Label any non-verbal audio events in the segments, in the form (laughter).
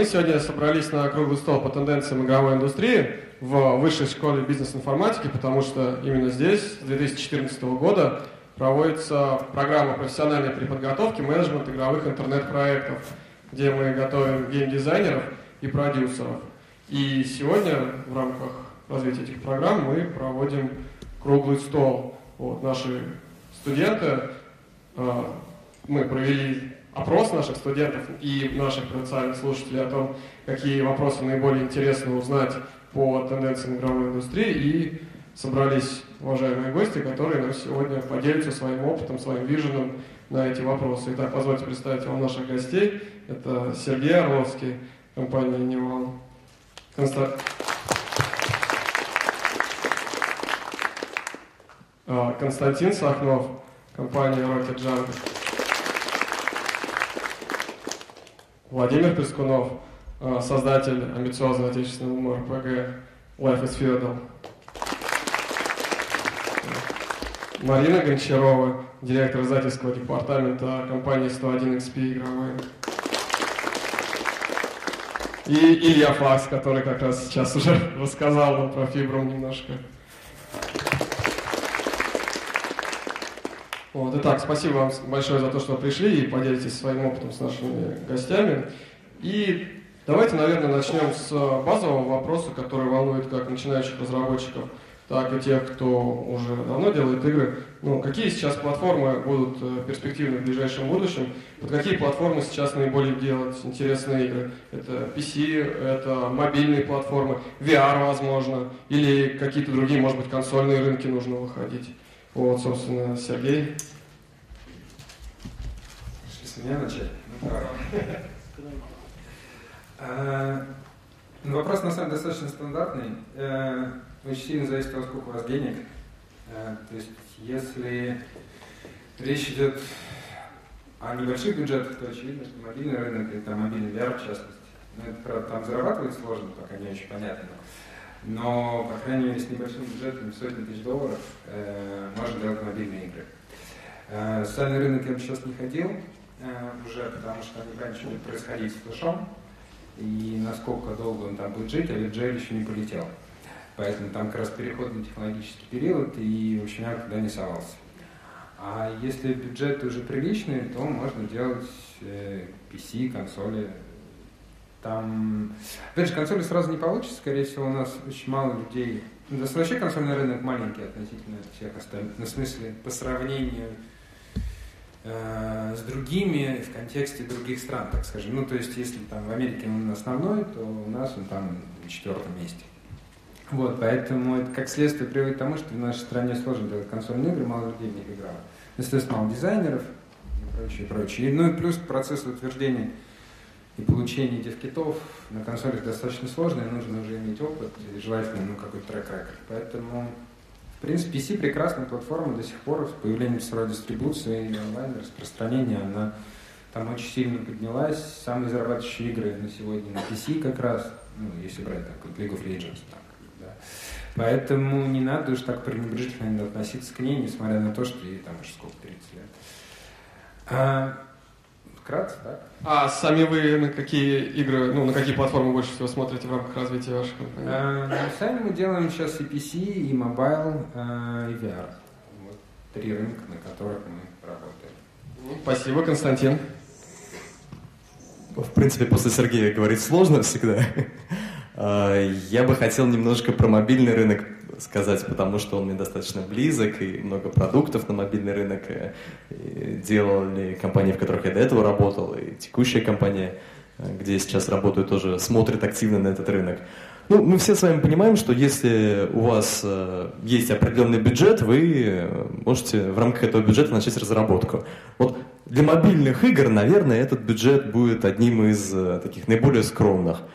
Мы сегодня собрались на круглый стол по тенденциям игровой индустрии в Высшей школе бизнес-информатики, потому что именно здесь с 2014 года проводится программа профессиональной переподготовки менеджмент игровых интернет-проектов, где мы готовим геймдизайнеров и продюсеров. И сегодня в рамках развития этих программ мы проводим круглый стол. Вот, наши студенты, э, мы провели опрос наших студентов и наших потенциальных слушателей о том, какие вопросы наиболее интересно узнать по тенденциям игровой индустрии, и собрались уважаемые гости, которые нам сегодня поделятся своим опытом, своим vision ом на эти вопросы. Итак, позвольте представить вам наших гостей. Это Сергей Орловский, компания Nival. Конста... А, Константин Сахнов, компания Rocket Jump. Владимир Пескунов, а, создатель амбициозного отечественного МРПГ Life is Feudal. Марина Гончарова, директор издательского департамента компании 101 XP игровой. И Илья Факс, который как раз сейчас уже (laughs) рассказал нам про Фибрум немножко. Вот, итак, спасибо вам большое за то, что пришли и поделитесь своим опытом с нашими гостями. И давайте, наверное, начнем с базового вопроса, который волнует как начинающих разработчиков, так и тех, кто уже давно делает игры. Ну, какие сейчас платформы будут э, перспективны в ближайшем будущем? Под какие платформы сейчас наиболее делать интересные игры? Это PC, это мобильные платформы, VR, возможно, или какие-то другие, может быть, консольные рынки нужно выходить? Вот, собственно, Сергей. С меня начать? Ну, а, ну, вопрос, на самом деле, достаточно стандартный. Э, очень сильно зависит от того, сколько у вас денег. Э, то есть, если речь идет о небольших бюджетах, то очевидно, что мобильный рынок, или там мобильный VR в частности, ну, это, правда, там зарабатывать сложно, пока не очень понятно. Но, по крайней мере, с небольшим бюджетом, сотни тысяч долларов, э, можно делать мобильные игры. Э, социальный рынок я бы сейчас не ходил э, уже, потому что они раньше будет происходить с флешом, и насколько долго он там будет жить, а Джейл еще не полетел. Поэтому там как раз переходный технологический период, и, в общем, я туда не совался. А если бюджеты уже приличные, то можно делать э, PC, консоли, там, опять же, консоли сразу не получится, скорее всего, у нас очень мало людей. Ну, вообще консольный рынок маленький относительно всех остальных. Ну, в смысле, по сравнению э, с другими в контексте других стран, так скажем. Ну, то есть, если там в Америке он основной, то у нас он там на четвертом месте. Вот, поэтому это как следствие приводит к тому, что в нашей стране сложно делать консольные игры, мало людей в них играло. Естественно, мало дизайнеров и прочее, прочее. Ну и плюс процесс утверждения и получение этих китов на консолях достаточно сложно, и нужно уже иметь опыт, и желательно ну, какой-то трек-рекорд. Поэтому, в принципе, PC прекрасная платформа до сих пор с появлением цифровой дистрибуции и онлайн распространения, она там очень сильно поднялась. Самые зарабатывающие игры на сегодня на PC как раз, ну, если брать так, League of Legends. Так, да. Поэтому не надо уж так пренебрежительно относиться к ней, несмотря на то, что ей там уже сколько, 30 лет. А, вкратце, так? А сами вы на какие игры, ну, на какие платформы больше всего смотрите в рамках развития вашей компании? А, ну, сами мы делаем сейчас и PC, и mobile, а, и VR. Вот три рынка, на которых мы работаем. Ну, спасибо, Константин. В принципе, после Сергея говорить сложно всегда. А, (laughs) я бы хотел немножко про мобильный рынок сказать, потому что он мне достаточно близок, и много продуктов на мобильный рынок э, делали компании, в которых я до этого работал, и текущая компания, э, где я сейчас работаю, тоже смотрит активно на этот рынок. Ну, мы все с вами понимаем, что если у вас э, есть определенный бюджет, вы можете в рамках этого бюджета начать разработку. Вот для мобильных игр, наверное, этот бюджет будет одним из таких наиболее скромных –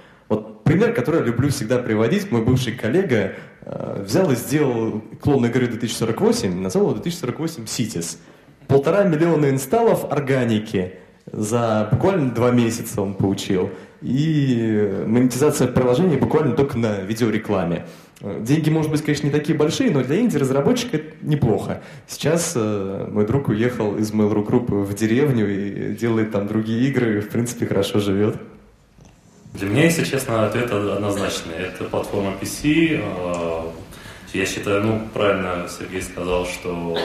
пример, который я люблю всегда приводить, мой бывший коллега э, взял и сделал клон игры 2048, назвал его 2048 Cities. Полтора миллиона инсталлов органики за буквально два месяца он получил. И монетизация приложения буквально только на видеорекламе. Деньги, может быть, конечно, не такие большие, но для инди-разработчика это неплохо. Сейчас э, мой друг уехал из Mail.ru Group в деревню и делает там другие игры, и, в принципе, хорошо живет. Для меня, если честно, ответ однозначный. Это платформа PC. А, я считаю, ну, правильно Сергей сказал, что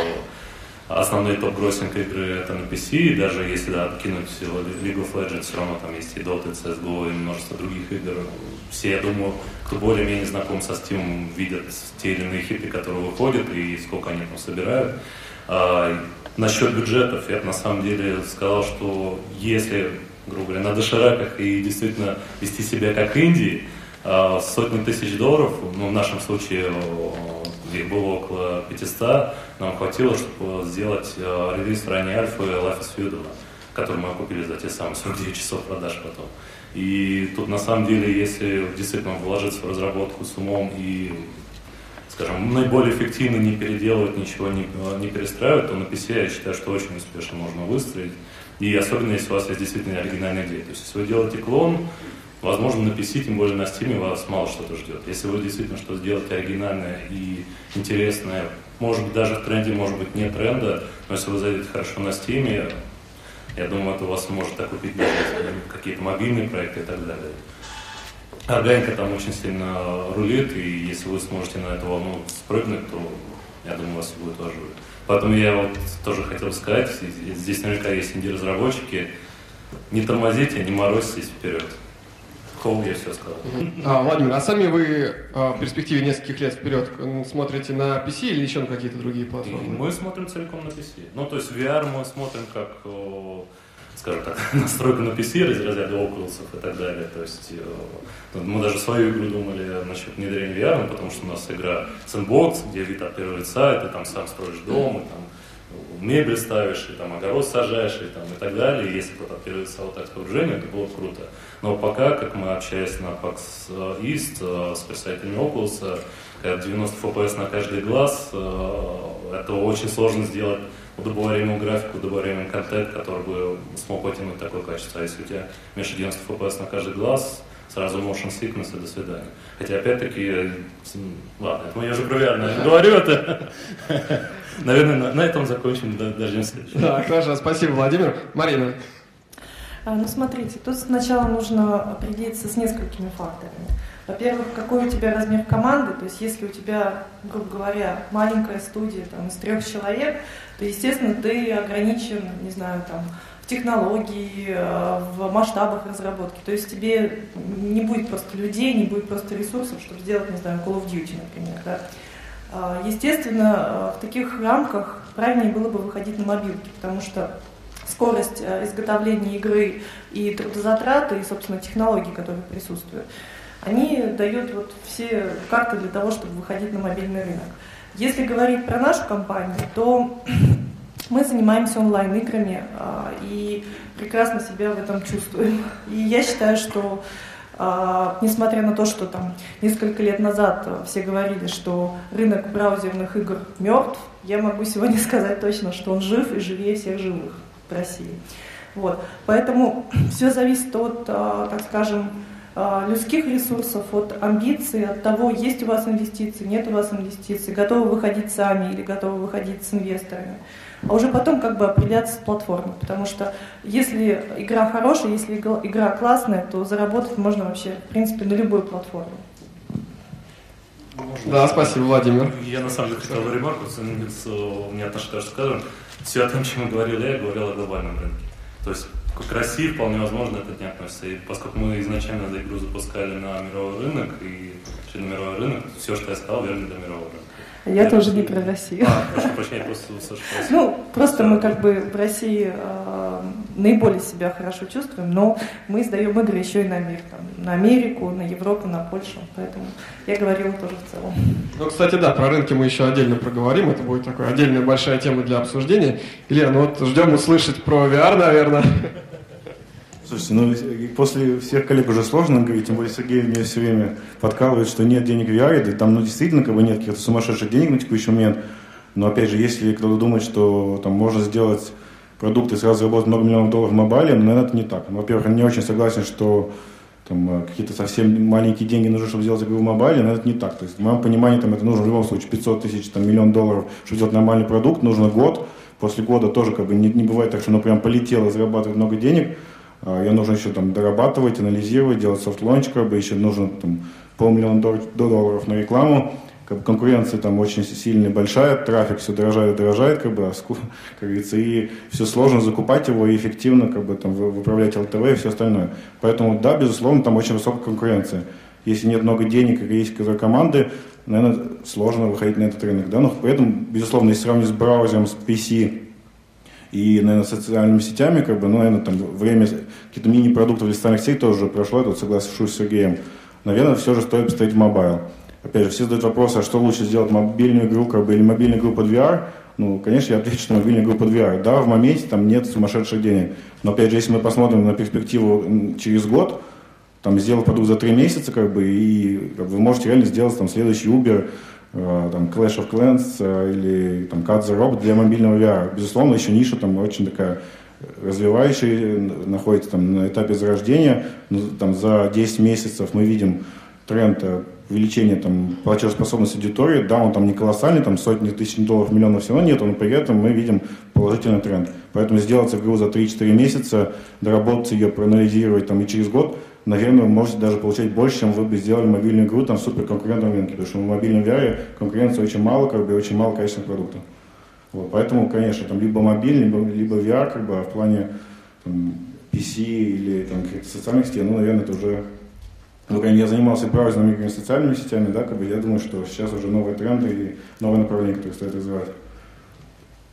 основной топ-гроссинг игры это на PC, и даже если да, откинуть League of Legends, все равно там есть и Dota, и CSGO, и множество других игр. Все, я думаю, кто более-менее знаком со Steam, видят те или иные хиты, которые выходят, и сколько они там собирают. А, насчет бюджетов, я на самом деле сказал, что если грубо говоря, на дошираках и действительно вести себя как Индии, а, сотни тысяч долларов, ну, в нашем случае их было около 500, нам хватило, чтобы сделать а, релиз ранней альфы Life is Feudal, который мы купили за те самые 49 часов продаж потом. И тут на самом деле, если действительно вложиться в разработку с умом и скажем, наиболее эффективно не переделывать, ничего не, не перестраивать, то на PC я считаю, что очень успешно можно выстроить. И особенно, если у вас есть действительно оригинальная идея. То есть, если вы делаете клон, возможно, на PC, тем более на Steam, вас мало что-то ждет. Если вы действительно что-то сделаете оригинальное и интересное, может быть, даже в тренде, может быть, не тренда, но если вы зайдете хорошо на Steam, я думаю, это у вас может окупить даже какие-то мобильные проекты и так далее. Органика там очень сильно рулит, и если вы сможете на эту волну спрыгнуть, то я думаю, вас будет важно. Поэтому я вот тоже хотел сказать, здесь наверняка есть инди-разработчики, не тормозите, не морозьтесь вперед. Холл я все сказал. А, Владимир, а сами вы а, в перспективе нескольких лет вперед смотрите на PC или еще на какие-то другие платформы? Мы смотрим целиком на PC. Ну, то есть VR мы смотрим как скажем так, (laughs) настройка на PC из разряда Oculus и так далее. То есть э, мы даже свою игру думали насчет внедрения VR, потому что у нас игра Sandbox, где вид от первого лица, и ты там сам строишь дом, и там мебель ставишь, и там огород сажаешь, и, там, и так далее. И если бы от первого лица вот так погружение, это было круто. Но пока, как мы общались на PAX East э, с представителями Oculus, 90 FPS на каждый глаз, э, это очень сложно сделать удобоваримую графику, удобоваримый контент, который бы смог потянуть такое качество. А если у тебя меньше 90 FPS на каждый глаз, сразу motion sickness и до свидания. Хотя, опять-таки, ладно, это я уже про VR говорю, это... (laughs) Наверное, на, на этом закончим, дождемся следующего. Да, хорошо, спасибо, Владимир. Марина. А, ну, смотрите, тут сначала нужно определиться с несколькими факторами. Во-первых, какой у тебя размер команды, то есть если у тебя, грубо говоря, маленькая студия там, из трех человек, то, естественно, ты ограничен, не знаю, там, в технологии, э, в масштабах разработки. То есть тебе не будет просто людей, не будет просто ресурсов, чтобы сделать, не знаю, Call of Duty, например. Да? А, естественно, э, в таких рамках правильнее было бы выходить на мобилки, потому что скорость э, изготовления игры и трудозатраты, и, собственно, технологии, которые присутствуют, они дают вот все карты для того, чтобы выходить на мобильный рынок. Если говорить про нашу компанию, то (clears throat) мы занимаемся онлайн-играми а, и прекрасно себя в этом чувствуем. И я считаю, что а, несмотря на то, что там несколько лет назад все говорили, что рынок браузерных игр мертв, я могу сегодня (laughs) сказать точно, что он жив и живее всех живых в России. Вот. Поэтому (clears throat) все зависит от, а, так скажем, а, людских ресурсов, от амбиций, от того, есть у вас инвестиции, нет у вас инвестиций, готовы выходить сами или готовы выходить с инвесторами. А уже потом как бы определяться с платформой, потому что если игра хорошая, если игра классная, то заработать можно вообще, в принципе, на любой платформе. Можно. Да, спасибо, Владимир. Я на самом деле хотел ремарку, у меня тоже скажем, все о том, чем говорил я, говорил о глобальном рынке. То есть к России вполне возможно это не относится. И поскольку мы изначально эту игру запускали на мировой рынок, и на мировой рынок, все, что я сказал, верно для мирового рынка. Я, я тоже не про Россию. А, прошу прощения, просто услышал. Ну, просто мы как бы в России э, наиболее себя хорошо чувствуем, но мы издаем игры еще и на мир, там, на Америку, на Европу, на Польшу, поэтому я говорила тоже в целом. Ну, кстати, да, про рынки мы еще отдельно проговорим, это будет такая отдельная большая тема для обсуждения. Илья, ну вот ждем услышать про VR, наверное. Слушайте, ну после всех коллег уже сложно говорить, тем более Сергей мне все время подкалывает, что нет денег в VR, и там ну, действительно как бы нет каких-то сумасшедших денег на текущий момент. Но опять же, если кто-то думает, что там можно сделать продукты и сразу заработать много миллионов долларов в мобайле, ну, наверное, это не так. Во-первых, я не очень согласен, что там, э, какие-то совсем маленькие деньги нужны, чтобы сделать игру в мобайле, но это не так. То есть, в моем понимании, там, это нужно в любом случае 500 тысяч, там, миллион долларов, чтобы сделать нормальный продукт, нужно год. После года тоже как бы не, не бывает так, что оно прям полетело, зарабатывает много денег. А, ее нужно еще там дорабатывать, анализировать, делать soft launch, как бы еще нужно там полмиллиона долларов на рекламу, как бы конкуренция там очень сильная, большая, трафик все дорожает, дорожает, как бы, а (laughs) как говорится, и все сложно закупать его и эффективно как бы там выправлять LTV и все остальное. Поэтому, да, безусловно, там очень высокая конкуренция. Если нет много денег и есть команды, наверное, сложно выходить на этот рынок. Да? Но при этом, безусловно, если сравнить с браузером, с PC и, наверное, социальными сетями, как бы, ну, наверное, там время каких-то мини-продуктов для социальных сетей тоже прошло, я тут соглашусь с Сергеем. Наверное, все же стоит поставить mobile. Опять же, все задают вопрос, а что лучше сделать, мобильную игру как бы, или мобильную игру под VR? Ну, конечно, я отвечу, что мобильную игру под VR. Да, в моменте там нет сумасшедших денег. Но, опять же, если мы посмотрим на перспективу через год, там, сделав продукт за три месяца, как бы, и как бы, вы можете реально сделать там следующий Uber, там, Clash of Clans э, или там, Cut the Rope для мобильного VR. Безусловно, еще ниша там очень такая развивающая, находится там на этапе зарождения. Ну, там, за 10 месяцев мы видим тренд э, увеличения там, платежеспособности аудитории. Да, он там не колоссальный, там сотни тысяч долларов, миллионов все равно нет, но при этом мы видим положительный тренд. Поэтому сделать игру за 3-4 месяца, доработать ее, проанализировать там, и через год – наверное, вы можете даже получать больше, чем вы бы сделали мобильную игру там, в суперконкурентном рынке, потому что в мобильном VR конкуренции очень мало, как бы, очень мало качественных продуктов. Вот, поэтому, конечно, там либо мобильный, либо, либо VR, как бы, а в плане там, PC или там, социальных сетей, ну, наверное, это уже ну, я занимался браузерными играми, социальными сетями, да, как бы я думаю, что сейчас уже новые тренды и новые направления, которые стоит развивать.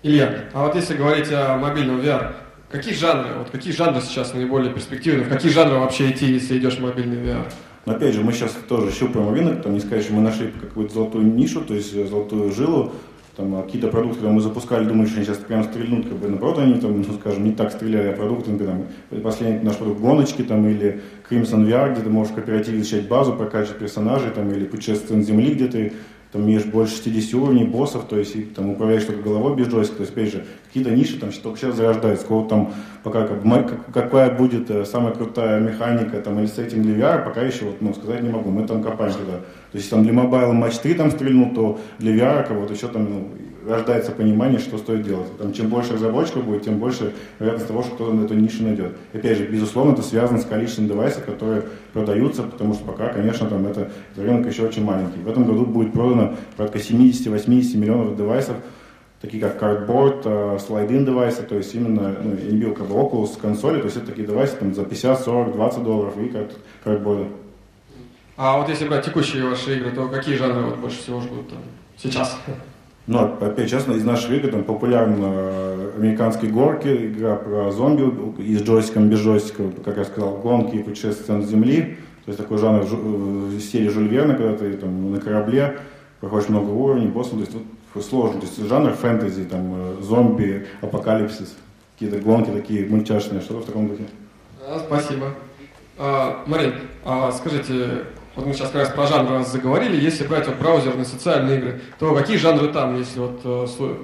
Илья, а вот если говорить о мобильном VR, Какие жанры, вот какие жанры сейчас наиболее перспективны? В какие жанры вообще идти, если идешь в мобильный VR? Но опять же, мы сейчас тоже щупаем рынок, там не сказать, что мы нашли какую-то золотую нишу, то есть золотую жилу, там а какие-то продукты, которые мы запускали, думали, что они сейчас прям стрельнут, как бы наоборот, они там, ну, скажем, не так стреляли, а продукты, например, там, последний наш продукт гоночки там, или Crimson VR, где ты можешь в кооперативе изучать базу, прокачивать персонажей, там, или путешествие на земли, где ты там имеешь больше 60 уровней боссов, то есть и, там управляешь только головой без джойстика, то есть опять же какие-то ниши там только сейчас зарождаются, кого там пока как, как, какая будет э, самая крутая механика там или сеттинг для VR, пока еще вот, ну, сказать не могу, мы там копаем туда. То есть там для мобайла матч 3 там стрельнул, то для VR кого-то еще там ну, рождается понимание, что стоит делать. Там, чем больше разработчиков будет, тем больше вероятность того, что кто-то на эту нишу найдет. Опять же, безусловно, это связано с количеством девайсов, которые продаются, потому что пока, конечно, там это, это рынок еще очень маленький. В этом году будет продано порядка 70-80 миллионов девайсов, такие как Cardboard, э, слайдин девайсы, то есть именно, ну, я не бил как бы Oculus консоли, то есть это такие девайсы там, за 50, 40, 20 долларов и как Cardboard. А вот если брать текущие ваши игры, то какие жанры вот больше всего ждут там, сейчас? Ну, опять честно, из наших игр там популярна э, американские горки, игра про зомби и с джойстиком, без джойстика, как я сказал, гонки и путешествия на земли. То есть такой жанр в стиле Жюль Верна, когда ты там на корабле, проходишь много уровней, боссов, то есть вот сложно. То есть жанр фэнтези, там, э, зомби, апокалипсис, какие-то гонки такие мультяшные, что-то в таком духе. А, спасибо. А, Марин, а скажите, вот мы сейчас как раз про жанры заговорили, если брать вот браузерные социальные игры, то какие жанры там, если вот э,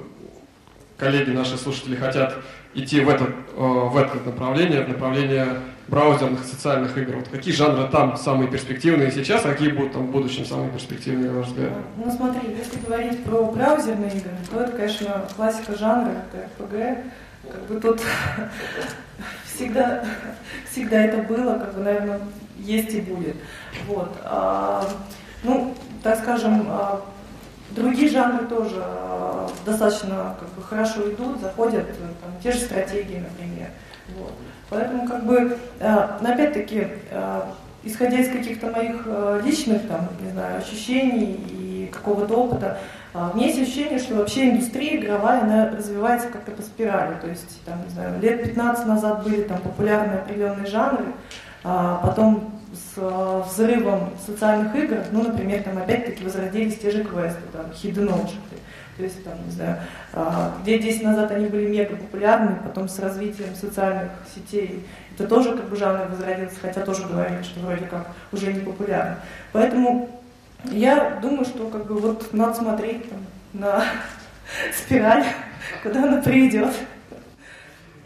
коллеги наши слушатели хотят идти в это, э, в это направление, в направление браузерных социальных игр. Вот какие жанры там самые перспективные сейчас, а какие будут там в будущем самые перспективные, на ваш взгляд? Ну смотри, если говорить про браузерные игры, то это, конечно, классика жанра, это RPG. Как бы тут (laughs) всегда, всегда это было, как бы, наверное, есть и будет. Вот. А, ну, так скажем, а, другие жанры тоже а, достаточно как бы, хорошо идут, заходят, там, те же стратегии, например. Вот. Поэтому, как бы, а, опять-таки, а, исходя из каких-то моих а, личных, там, не знаю, ощущений и какого-то опыта, у меня есть ощущение, что вообще индустрия игровая, она развивается как-то по спирали. То есть, там, не знаю, лет 15 назад были там популярные определенные жанры, а потом с э, взрывом социальных игр, ну, например, там опять-таки возродились те же квесты, там, hidden objects. То есть, там, не знаю, где 10 назад они были мега популярны, потом с развитием социальных сетей это тоже как бы жанр возродился, хотя тоже говорили, что вроде как уже не популярно. Поэтому я думаю, что как бы вот надо смотреть там, на (laughs) спираль, куда она приведет.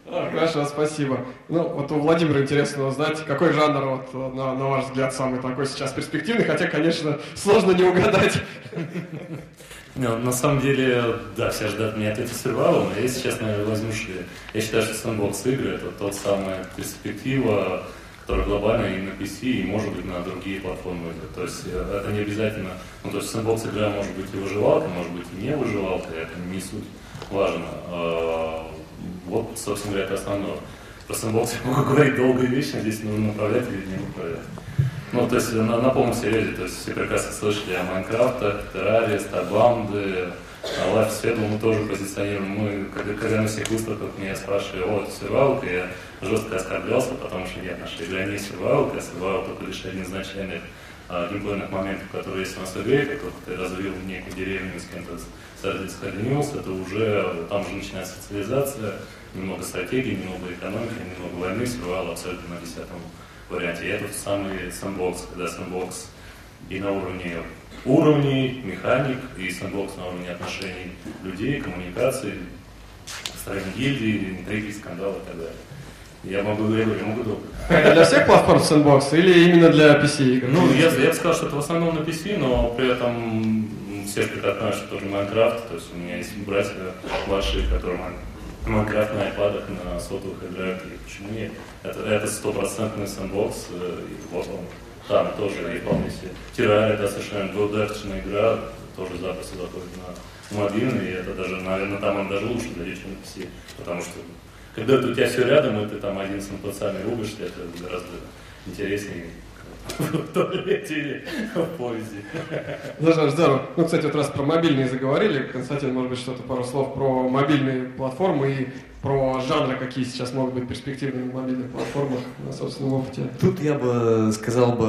А, хорошо, спасибо. Ну, вот у Владимира интересно узнать, какой жанр, вот, на, на ваш взгляд, самый такой сейчас перспективный, хотя, конечно, сложно не угадать. (laughs) На самом деле, да, все ждут меня ответа survival, но я, если честно, возьму шире. Я считаю, что сэндбокс игры это тот самый перспектива, которая глобальная и на PC, и может быть на другие платформы. То есть э, это не обязательно, ну то есть сэндбокс игра может быть и выживалка, может быть и не выживалка, это не суть важно. А, вот, собственно говоря, это основное. Про сэндбокс я могу (laughs) говорить долгие вещи, здесь нужно управлять или не управлять. Ну, то есть на, на полном серьезе, то есть все прекрасно слышали о Майнкрафтах, Терраре, Старбаунде, Life Svedal мы тоже позиционируем. Мы, когда, когда на всех выставках меня спрашивали, о, это сервалка, я жестко оскорблялся, потому что нет, наша игра не сервалка, а сервалка только лишь один из начальных а, моментов, которые есть у нас в игре, как только ты развил в некой деревне, с кем-то соединился, это уже, там уже начинается социализация, немного стратегии, немного экономики, немного войны, сервал абсолютно на десятом варианте. И это самый сэндбокс, когда сэндбокс и на уровне уровней, механик, и сэндбокс на уровне отношений людей, коммуникаций, строения гильдии, интриги, скандалы и так далее. Я могу говорить, я могу долго. Это для всех платформ sandbox или именно для PC игр? Ну, я, я бы сказал, что это в основном на PC, но при этом все прекрасно что тоже Minecraft, то есть у меня есть братья младшие, которые Minecraft на iPad, на сотовых играют, и почему нет? Это, это стопроцентный sandbox, и вот он там тоже и вполне себе. Террария, да, совершенно двудаточная игра, тоже запросто заходит на мобильный, и это даже, наверное, там он даже лучше для чем на PC, потому что когда у тебя все рядом, и ты там один с NPC рубишься, это гораздо интереснее в туалете или в поезде. Ну что здорово. Ну, кстати, вот раз про мобильные заговорили, Константин, может быть, что-то пару слов про мобильные платформы и про жанры, какие сейчас могут быть перспективными на мобильных платформах на собственном опыте. Тут я бы сказал бы,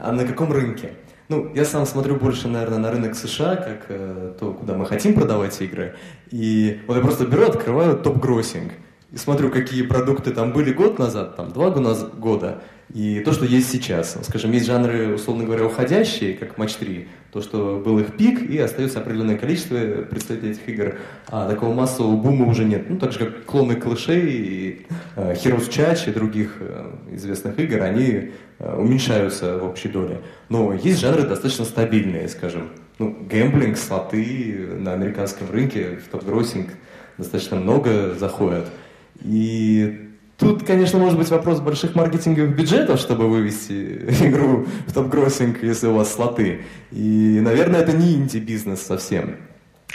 а на каком рынке? Ну, я сам смотрю больше, наверное, на рынок США, как э, то, куда мы хотим продавать игры. И вот я просто беру, открываю топ-гроссинг и смотрю, какие продукты там были год назад, там два года, и то, что есть сейчас. Скажем, есть жанры, условно говоря, уходящие, как Матч 3, то, что был их пик, и остается определенное количество представителей этих игр, а такого массового бума уже нет. Ну, так же, как клоны клышей, и, э, Heroes Church и других э, известных игр, они э, уменьшаются в общей доле. Но есть жанры достаточно стабильные, скажем, ну, гэмблинг, слоты на американском рынке, в топ-гроссинг достаточно много заходят. И Тут, конечно, может быть вопрос больших маркетинговых бюджетов, чтобы вывести (laughs) игру в топ-гроссинг, если у вас слоты. И, наверное, это не инди-бизнес совсем.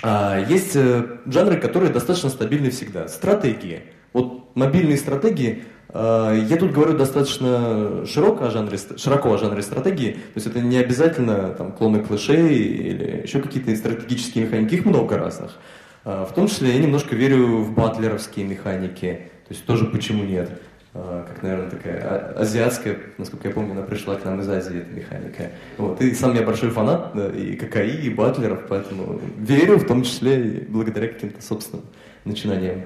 А есть э, жанры, которые достаточно стабильны всегда. Стратегии. Вот мобильные стратегии, э, я тут говорю достаточно широко о жанре, широко о жанре стратегии, то есть это не обязательно там, клоны клышей или еще какие-то стратегические механики, их много разных. А, в том числе я немножко верю в батлеровские механики, то есть тоже почему нет? А, как, наверное, такая а, азиатская, насколько я помню, она пришла к нам из Азии, эта механика. Вот. И сам я большой фанат да, и ККИ, и батлеров, поэтому верю, в том числе и благодаря каким-то собственным начинаниям.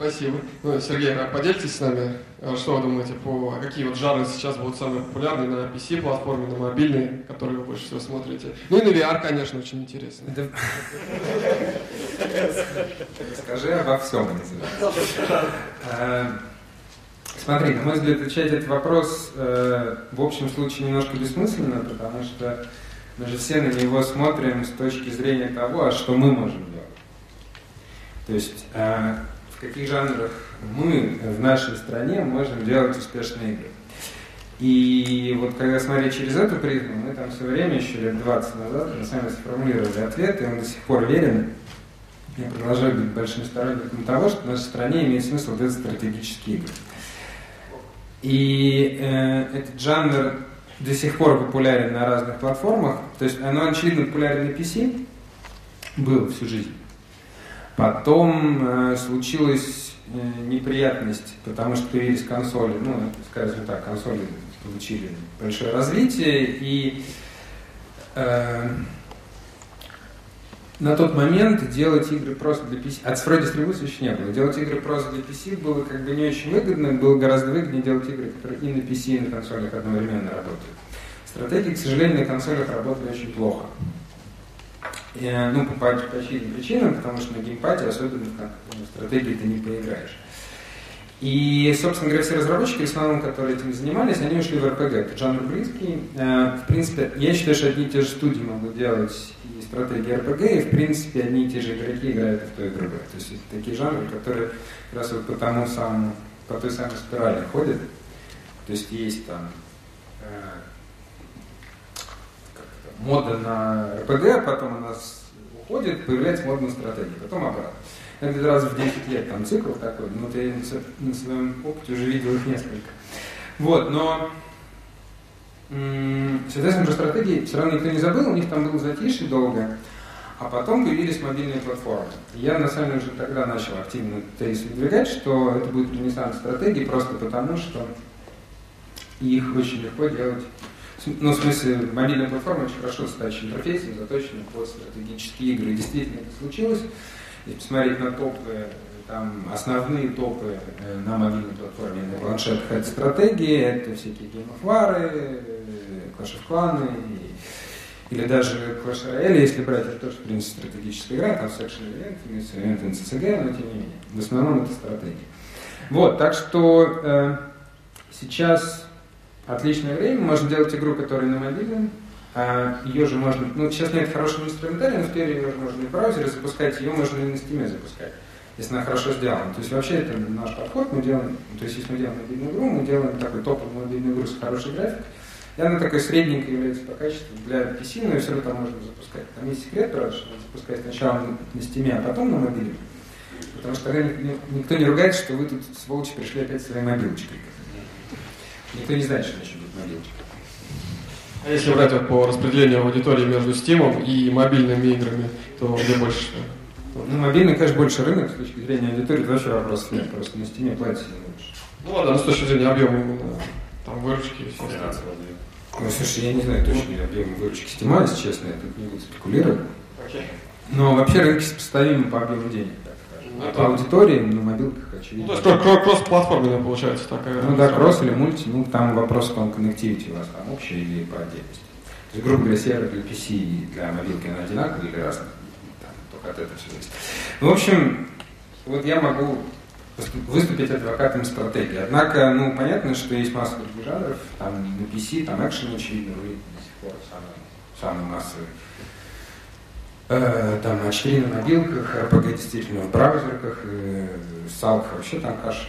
Спасибо. Ну, Сергей, а поделитесь с нами, а что вы думаете, по какие вот жанры сейчас будут самые популярные на PC-платформе, на мобильной, которые вы больше всего смотрите? Ну и на VR, конечно, очень интересно. Скажи обо всем. Э, смотри, на мой взгляд, отвечать этот вопрос э, в общем случае немножко бессмысленно, потому что мы же все на него смотрим с точки зрения того, а что мы можем делать. То есть э, каких жанрах мы в нашей стране можем делать успешные игры. И вот когда смотреть через эту призму, мы там все время, еще лет 20 назад, мы сами сформулировали ответ, и он до сих пор верен. Я продолжаю быть большим сторонником того, что в нашей стране имеет смысл делать стратегические игры. И э, этот жанр до сих пор популярен на разных платформах. То есть оно, очевидно, популярен на PC, был всю жизнь. Потом э, случилась э, неприятность, потому что появились консоли, ну, скажем так, консоли получили большое развитие, и э, на тот момент делать игры просто для PC, от цифровой дистрибуции еще не было, делать игры просто для PC было как бы не очень выгодно, было гораздо выгоднее делать игры, которые и на PC, и на консолях одновременно работают. Стратегии, к сожалению, на консолях работали очень плохо. Э, ну, по, по очевидным причинам, потому что на геймпаде особенно в стратегии ты не поиграешь. И, собственно говоря, все разработчики, в основном, которые этим занимались, они ушли в RPG. Это жанр близкий. Э, в принципе, я считаю, что одни и те же студии могут делать и стратегии RPG, и, в принципе, одни и те же игроки играют в то и другое. То есть это такие жанры, которые как раз вот по тому самому, по той самой спирали ходят. То есть есть там э, мода на а потом она уходит, появляется мода на стратегии, потом обратно. Это раз в 10 лет там цикл такой, ну вот я на своем опыте уже видел их несколько. Вот, но соответственно, про стратегии все равно никто не забыл, у них там было затишье долго, а потом появились мобильные платформы. Я на самом деле уже тогда начал активно тезис выдвигать, что это будет ренессанс стратегии просто потому, что их очень легко делать ну, в смысле, мобильная платформа очень хорошо достаточно интерфейсом, заточена под стратегические игры. И действительно это случилось. Если посмотреть на топы, там основные топы э, на мобильной платформе на планшетах это стратегии, это всякие War, э, Clash of Clans, или даже Clash Royale, если брать, это тоже, в принципе, стратегическая игра, там с экшен элементами, с элементами CCG, но тем не менее. В основном это стратегия. Вот, так что э, сейчас отличное время, можно делать игру, которая на мобильном, а ее же можно, ну сейчас нет хорошего инструментария, но теории ее можно и в браузере запускать, ее можно и на стиме запускать, если она хорошо сделана. То есть вообще это наш подход, мы делаем, то есть если мы делаем мобильную игру, мы делаем такой топовую мобильную игру с хорошей графикой, и она такой средненькой является по качеству для PC, но ее все равно там можно запускать. Там есть секрет, правда, что запускать сначала на стиме, а потом на мобиле. Потому что тогда никто не ругает, что вы тут, сволочи, пришли опять своей мобилочкой. Никто не знает, что значит будет мобилочка. А если брать вот по распределению аудитории между Steam и мобильными играми, то где больше что? Ну, мобильный, конечно, больше рынок с точки зрения аудитории, это вообще вопрос нет, просто на Steam платят больше. Ну ладно, с точки зрения объема именно, там выручки и все остальное. Ну, слушай, я не знаю точно объем выручки Steam, если честно, я тут не буду спекулировать. Okay. Но вообще рынки сопоставимы по объему денег. Ну, по аудитории на мобилках очевидно. Ну, то есть кросс-платформенная получается такая. Ну да, кросс или мульти, ну там вопрос том, коннективити у вас там общий или по отдельности. То есть, грубо говоря, сервер для PC и для мобилки она одинаковый или разный. Там, только от этого все зависит. Ну, в общем, вот я могу выступить адвокатом стратегии. Однако, ну, понятно, что есть масса других жанров, там на PC, там экшен, очевидно, вы до сих пор самый, самый массовый. Э, там А4 на мобилках, RPG действительно в браузерках, э, Салк вообще там каша,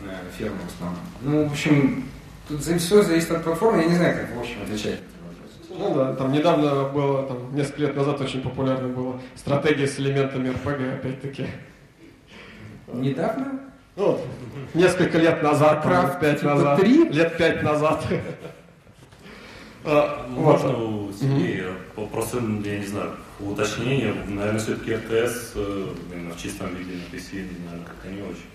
э, ферма в основном. Ну, в общем, тут все зависит от платформы, я не знаю, как в общем отличать. Ну да, там недавно было, там несколько лет назад очень популярно было стратегия с элементами RPG, опять-таки. Недавно? Ну, несколько лет назад, Крафт пять типа назад, 3? лет пять назад. Можно у Сергея, просто, я не знаю, уточнение, наверное, все-таки РТС э, именно в чистом виде на PC, наверное, как-то не очень.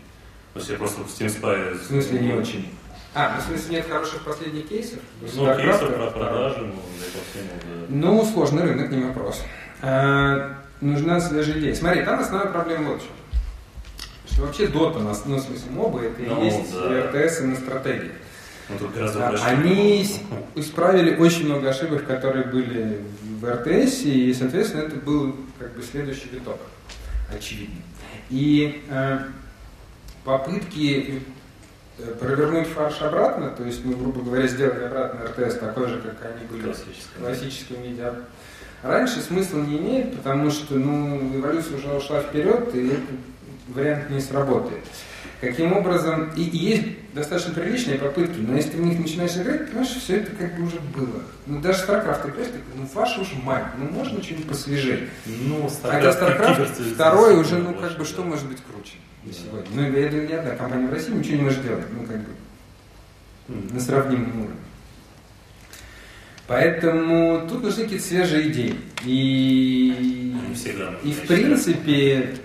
То есть я просто в Steam Spy... В смысле не очень? А, ну, в смысле нет хороших последних кейсов? Ну, кейсов про продажи, ну, по всему, да. Ну, сложный рынок, не вопрос. А, нужна свежая идея. Смотри, там основная проблема вот в чем. Что вообще Dota, ну, в смысле, мобы, это ну, и есть да. РТС и на стратегии. Ну, да, они исправили очень много ошибок, которые были в РТС, и, соответственно, это был как бы следующий виток, очевидно. И э, попытки э, провернуть фарш обратно, то есть, ну, грубо говоря, сделать обратно РТС такой же, как они были в классическом виде, раньше смысла не имеет, потому что, ну, эволюция уже ушла вперед, и этот вариант не сработает. Каким образом, и, и есть достаточно приличные попытки, но если ты в них начинаешь играть, понимаешь, все это как бы уже было. Ну даже StarCraft играешь, ты, ну ваша уж мать, ну можно что-нибудь посвежее. Ну, StarCraft, а StarCraft второй уже, ну как бы, что может быть круче на сегодня? Ну, я думаю, ни одна компания в России ничего не может делать, ну как бы, на сравнимом уровне. Поэтому тут нужны какие-то свежие идеи. И, и в принципе,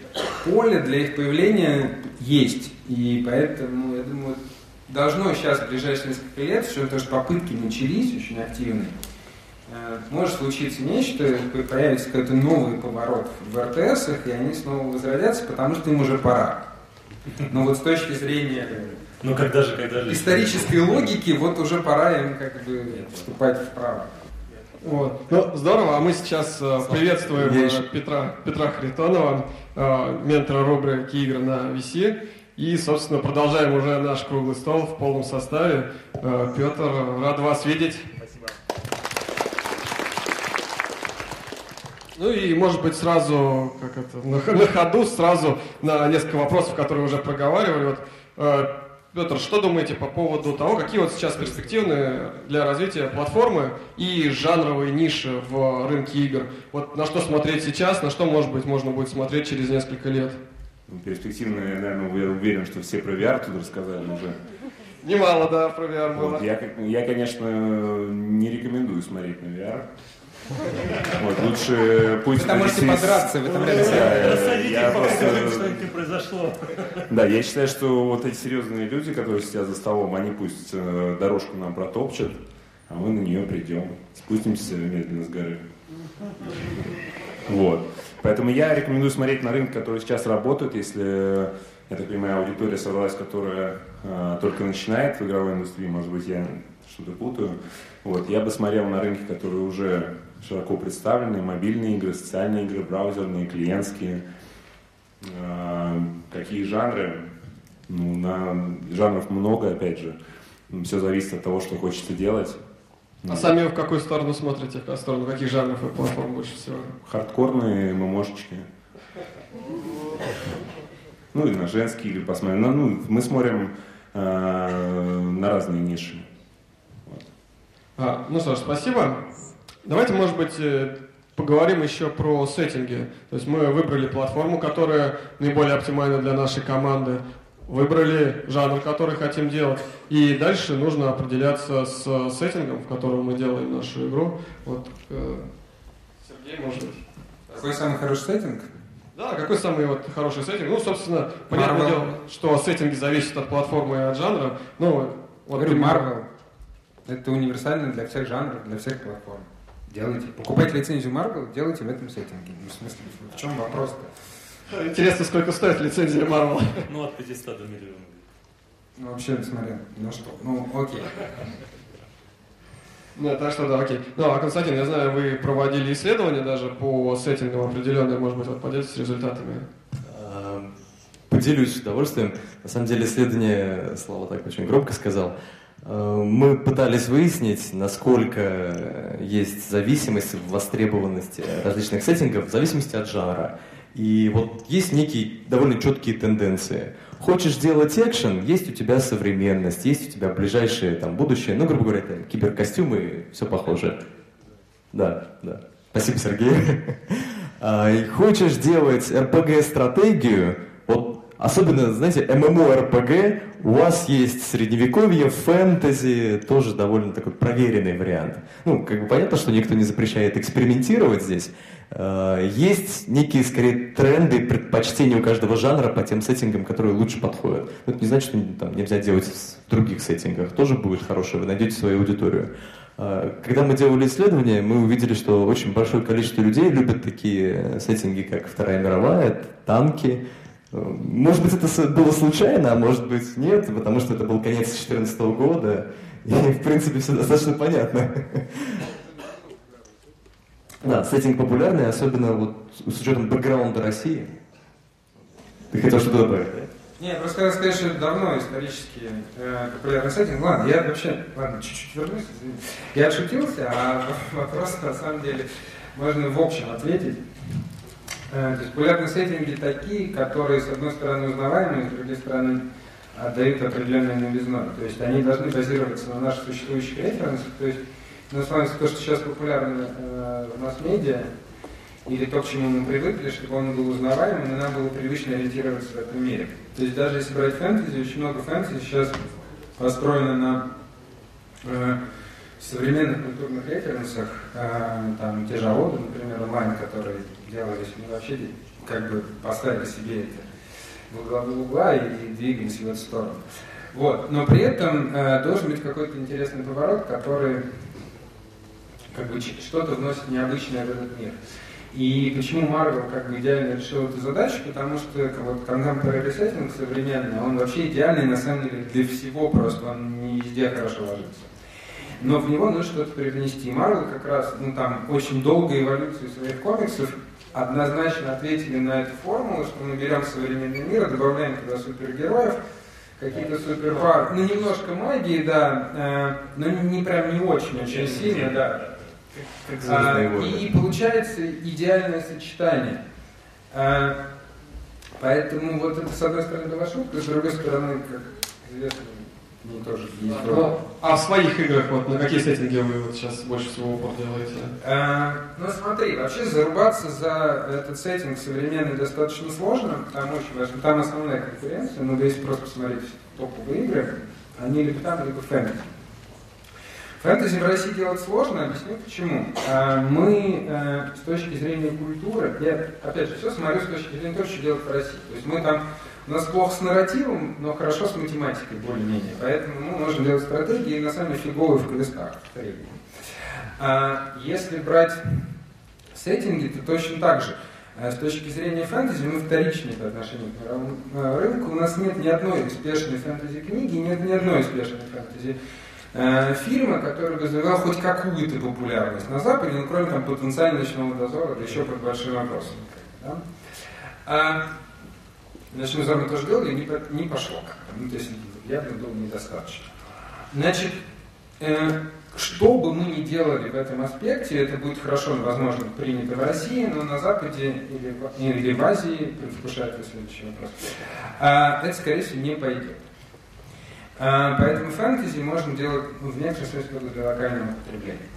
поле для их появления есть. И поэтому, я думаю, должно сейчас в ближайшие несколько лет, все то, что попытки начались очень активные, э, может случиться нечто, появится какой-то новый поворот в РТС, и они снова возродятся, потому что им уже пора. Но вот с точки зрения ну, когда же, когда же исторической логики, вот уже пора им как бы вступать вправо. Вот. Ну, здорово, а мы сейчас э, приветствуем э, Петра, Петра Харитонова, э, ментора рубрики игры на VC. И, собственно, продолжаем уже наш круглый стол в полном составе. Э, Петр, рад вас видеть. Спасибо. Ну и, может быть, сразу, как это, на, на ходу, сразу на несколько вопросов, которые уже проговаривали. Вот, э, Петр, что думаете по поводу того, какие вот сейчас перспективы для развития платформы и жанровой ниши в рынке игр? Вот на что смотреть сейчас, на что, может быть, можно будет смотреть через несколько лет? Ну, перспективные, наверное, я уверен, что все про VR тут рассказали уже. Немало, да, про VR было. Вот, я, я, конечно, не рекомендую смотреть на VR. Вот, лучше пусть... Вы можете подраться в этом ряде. Рассадите я просто... что-нибудь произошло. Да, я считаю, что вот эти серьезные люди, которые сидят за столом, они пусть э, дорожку нам протопчат, а мы на нее придем. Спустимся медленно с горы. Вот. Поэтому я рекомендую смотреть на рынок, который сейчас работает, если, я так понимаю, аудитория собралась, которая э, только начинает в игровой индустрии, может быть, я что-то путаю. Вот, я бы смотрел на рынки, которые уже широко представлены, мобильные игры, социальные игры, браузерные, клиентские. Э, какие жанры? Ну, на жанров много, опять же. Все зависит от того, что хочется делать. А сами в какую сторону смотрите? В какую сторону каких жанров и платформ больше всего? Хардкорные ММОшечки. Ну и на женские игры посмотрим. Ну, ну, мы смотрим э, на разные ниши. Вот. А, ну что ж, спасибо. Давайте, может быть, э, поговорим еще про сеттинги. То есть мы выбрали платформу, которая наиболее оптимальна для нашей команды выбрали жанр, который хотим делать, и дальше нужно определяться с сеттингом, в котором мы делаем нашу игру. Вот э, Сергей, может быть. Какой самый хороший сеттинг? Да, какой самый вот хороший сеттинг? Ну, собственно, понятное Marvel. дело, что сеттинги зависят от платформы и от жанра. Ну, вот Говорю, Marvel. Это универсально для всех жанров, для всех платформ. Делайте. Покупайте лицензию Marvel, делайте в этом сеттинге. Ну, в смысле, в чем вопрос-то? Интересно, сколько стоит лицензия Marvel? Ну, от 500 до миллиона. Ну, вообще, смотри, ну что, ну, окей. Ну, так что да, окей. Ну, а Константин, я знаю, вы проводили исследования даже по сеттингам определенные, может быть, вот поделитесь результатами? А, поделюсь с удовольствием. На самом деле исследование, Слава так очень громко сказал, а, мы пытались выяснить, насколько есть зависимость в востребованности различных сеттингов в зависимости от жанра. И вот есть некие довольно четкие тенденции. Хочешь делать экшен, есть у тебя современность, есть у тебя ближайшее там, будущее, ну, грубо говоря, там, киберкостюмы, все похоже. Да, да. Спасибо, Сергей. (laughs) А, хочешь делать RPG-стратегию, вот особенно, знаете, MMORPG, у вас есть средневековье, фэнтези, тоже довольно такой проверенный вариант. Ну, как бы понятно, что никто не запрещает экспериментировать здесь, есть некие, скорее, тренды, предпочтения у каждого жанра по тем сеттингам, которые лучше подходят. Но это не значит, что там, нельзя делать в других сеттингах. Тоже будет хорошее, вы найдете свою аудиторию. Э, когда мы делали исследование, мы увидели, что очень большое количество людей любят такие сеттинги, как Вторая мировая, танки. Э, может быть, это было случайно, а может быть, нет, потому что это был конец 2014 года, и, в принципе, все достаточно понятно. Да, сеттинг популярный, особенно вот с учетом бэкграунда России. Ты хотел что-то добавить? Не, просто хотел сказать, что это давно исторически э, популярный сеттинг. Ладно, я вообще, ладно, чуть-чуть вернусь. Я отшутился, а (laughs) вопрос на самом деле можно в общем ответить. Э, то есть популярные сеттинги такие, которые, с одной стороны, узнаваемые, с другой стороны, отдают определенную новизной. То есть они должны базироваться на наших существующих референсах. То есть но с вами то, что сейчас популярно э, в масс-медиа, или то, к чему мы привыкли, чтобы он был узнаваемым, и нам было привычно ориентироваться в этом мире. То есть даже если брать фэнтези, очень много фэнтези сейчас построено на э, современных культурных референсах, э, там те же Оды, например, онлайн, которые делались, мы вообще как бы поставили себе это в главу угла и, двигались в эту сторону. Вот. Но при этом э, должен быть какой-то интересный поворот, который как бы что-то вносит необычное в этот мир. И почему Marvel как бы идеально решил эту задачу? Потому что вот contemporary setting современный, он вообще идеальный на самом деле для всего, просто он не везде хорошо ложится. Но в него нужно что-то привнести. Marvel как раз, ну там, очень долгая эволюция своих комиксов однозначно ответили на эту формулу, что мы берем современный мир, добавляем туда супергероев, какие-то суперпар, ну немножко магии, да, э, но не прям не очень, очень сильно, да. А, и, получается идеальное сочетание. А, поэтому вот это с одной стороны была шутка, с другой стороны, как известно, ну, тоже есть ну, а в своих играх вот на какие сеттинги вы вот сейчас больше всего упор делаете? А, ну смотри, вообще зарубаться за этот сеттинг современный достаточно сложно, там очень важно, там основная конкуренция, но если просто посмотреть топовые игры, они либо там, либо фэнтези. Фэнтези в России делать сложно, объясню почему. А, мы э, с точки зрения культуры, я опять же все смотрю с точки зрения того, что делать в России. То есть мы там у нас плохо с нарративом, но хорошо с математикой более-менее. Поэтому мы можем делать стратегии и на самом деле фиговые в квестах. А если брать сеттинги, то точно так же. А с точки зрения фэнтези мы вторичны по отношению к мировому э, рынку. У нас нет ни одной успешной фэнтези-книги, нет ни одной успешной фэнтези э, фильма, который вызывал хоть какую-то популярность на Западе, ну, кроме там потенциально ночного дозора, да еще под большим вопросом. Да? А, Значит, мы с вами тоже делали, не, не пошло как-то. Ну, то есть явно было недостаточно. Значит, э, что бы мы ни делали в этом аспекте, это будет хорошо, возможно, принято в России, но на Западе или, в, или в Азии, предвкушает следующий вопрос, а, это, скорее всего, не пойдет. А, поэтому фэнтези можно делать ну, в некотором смысле для локального потребления.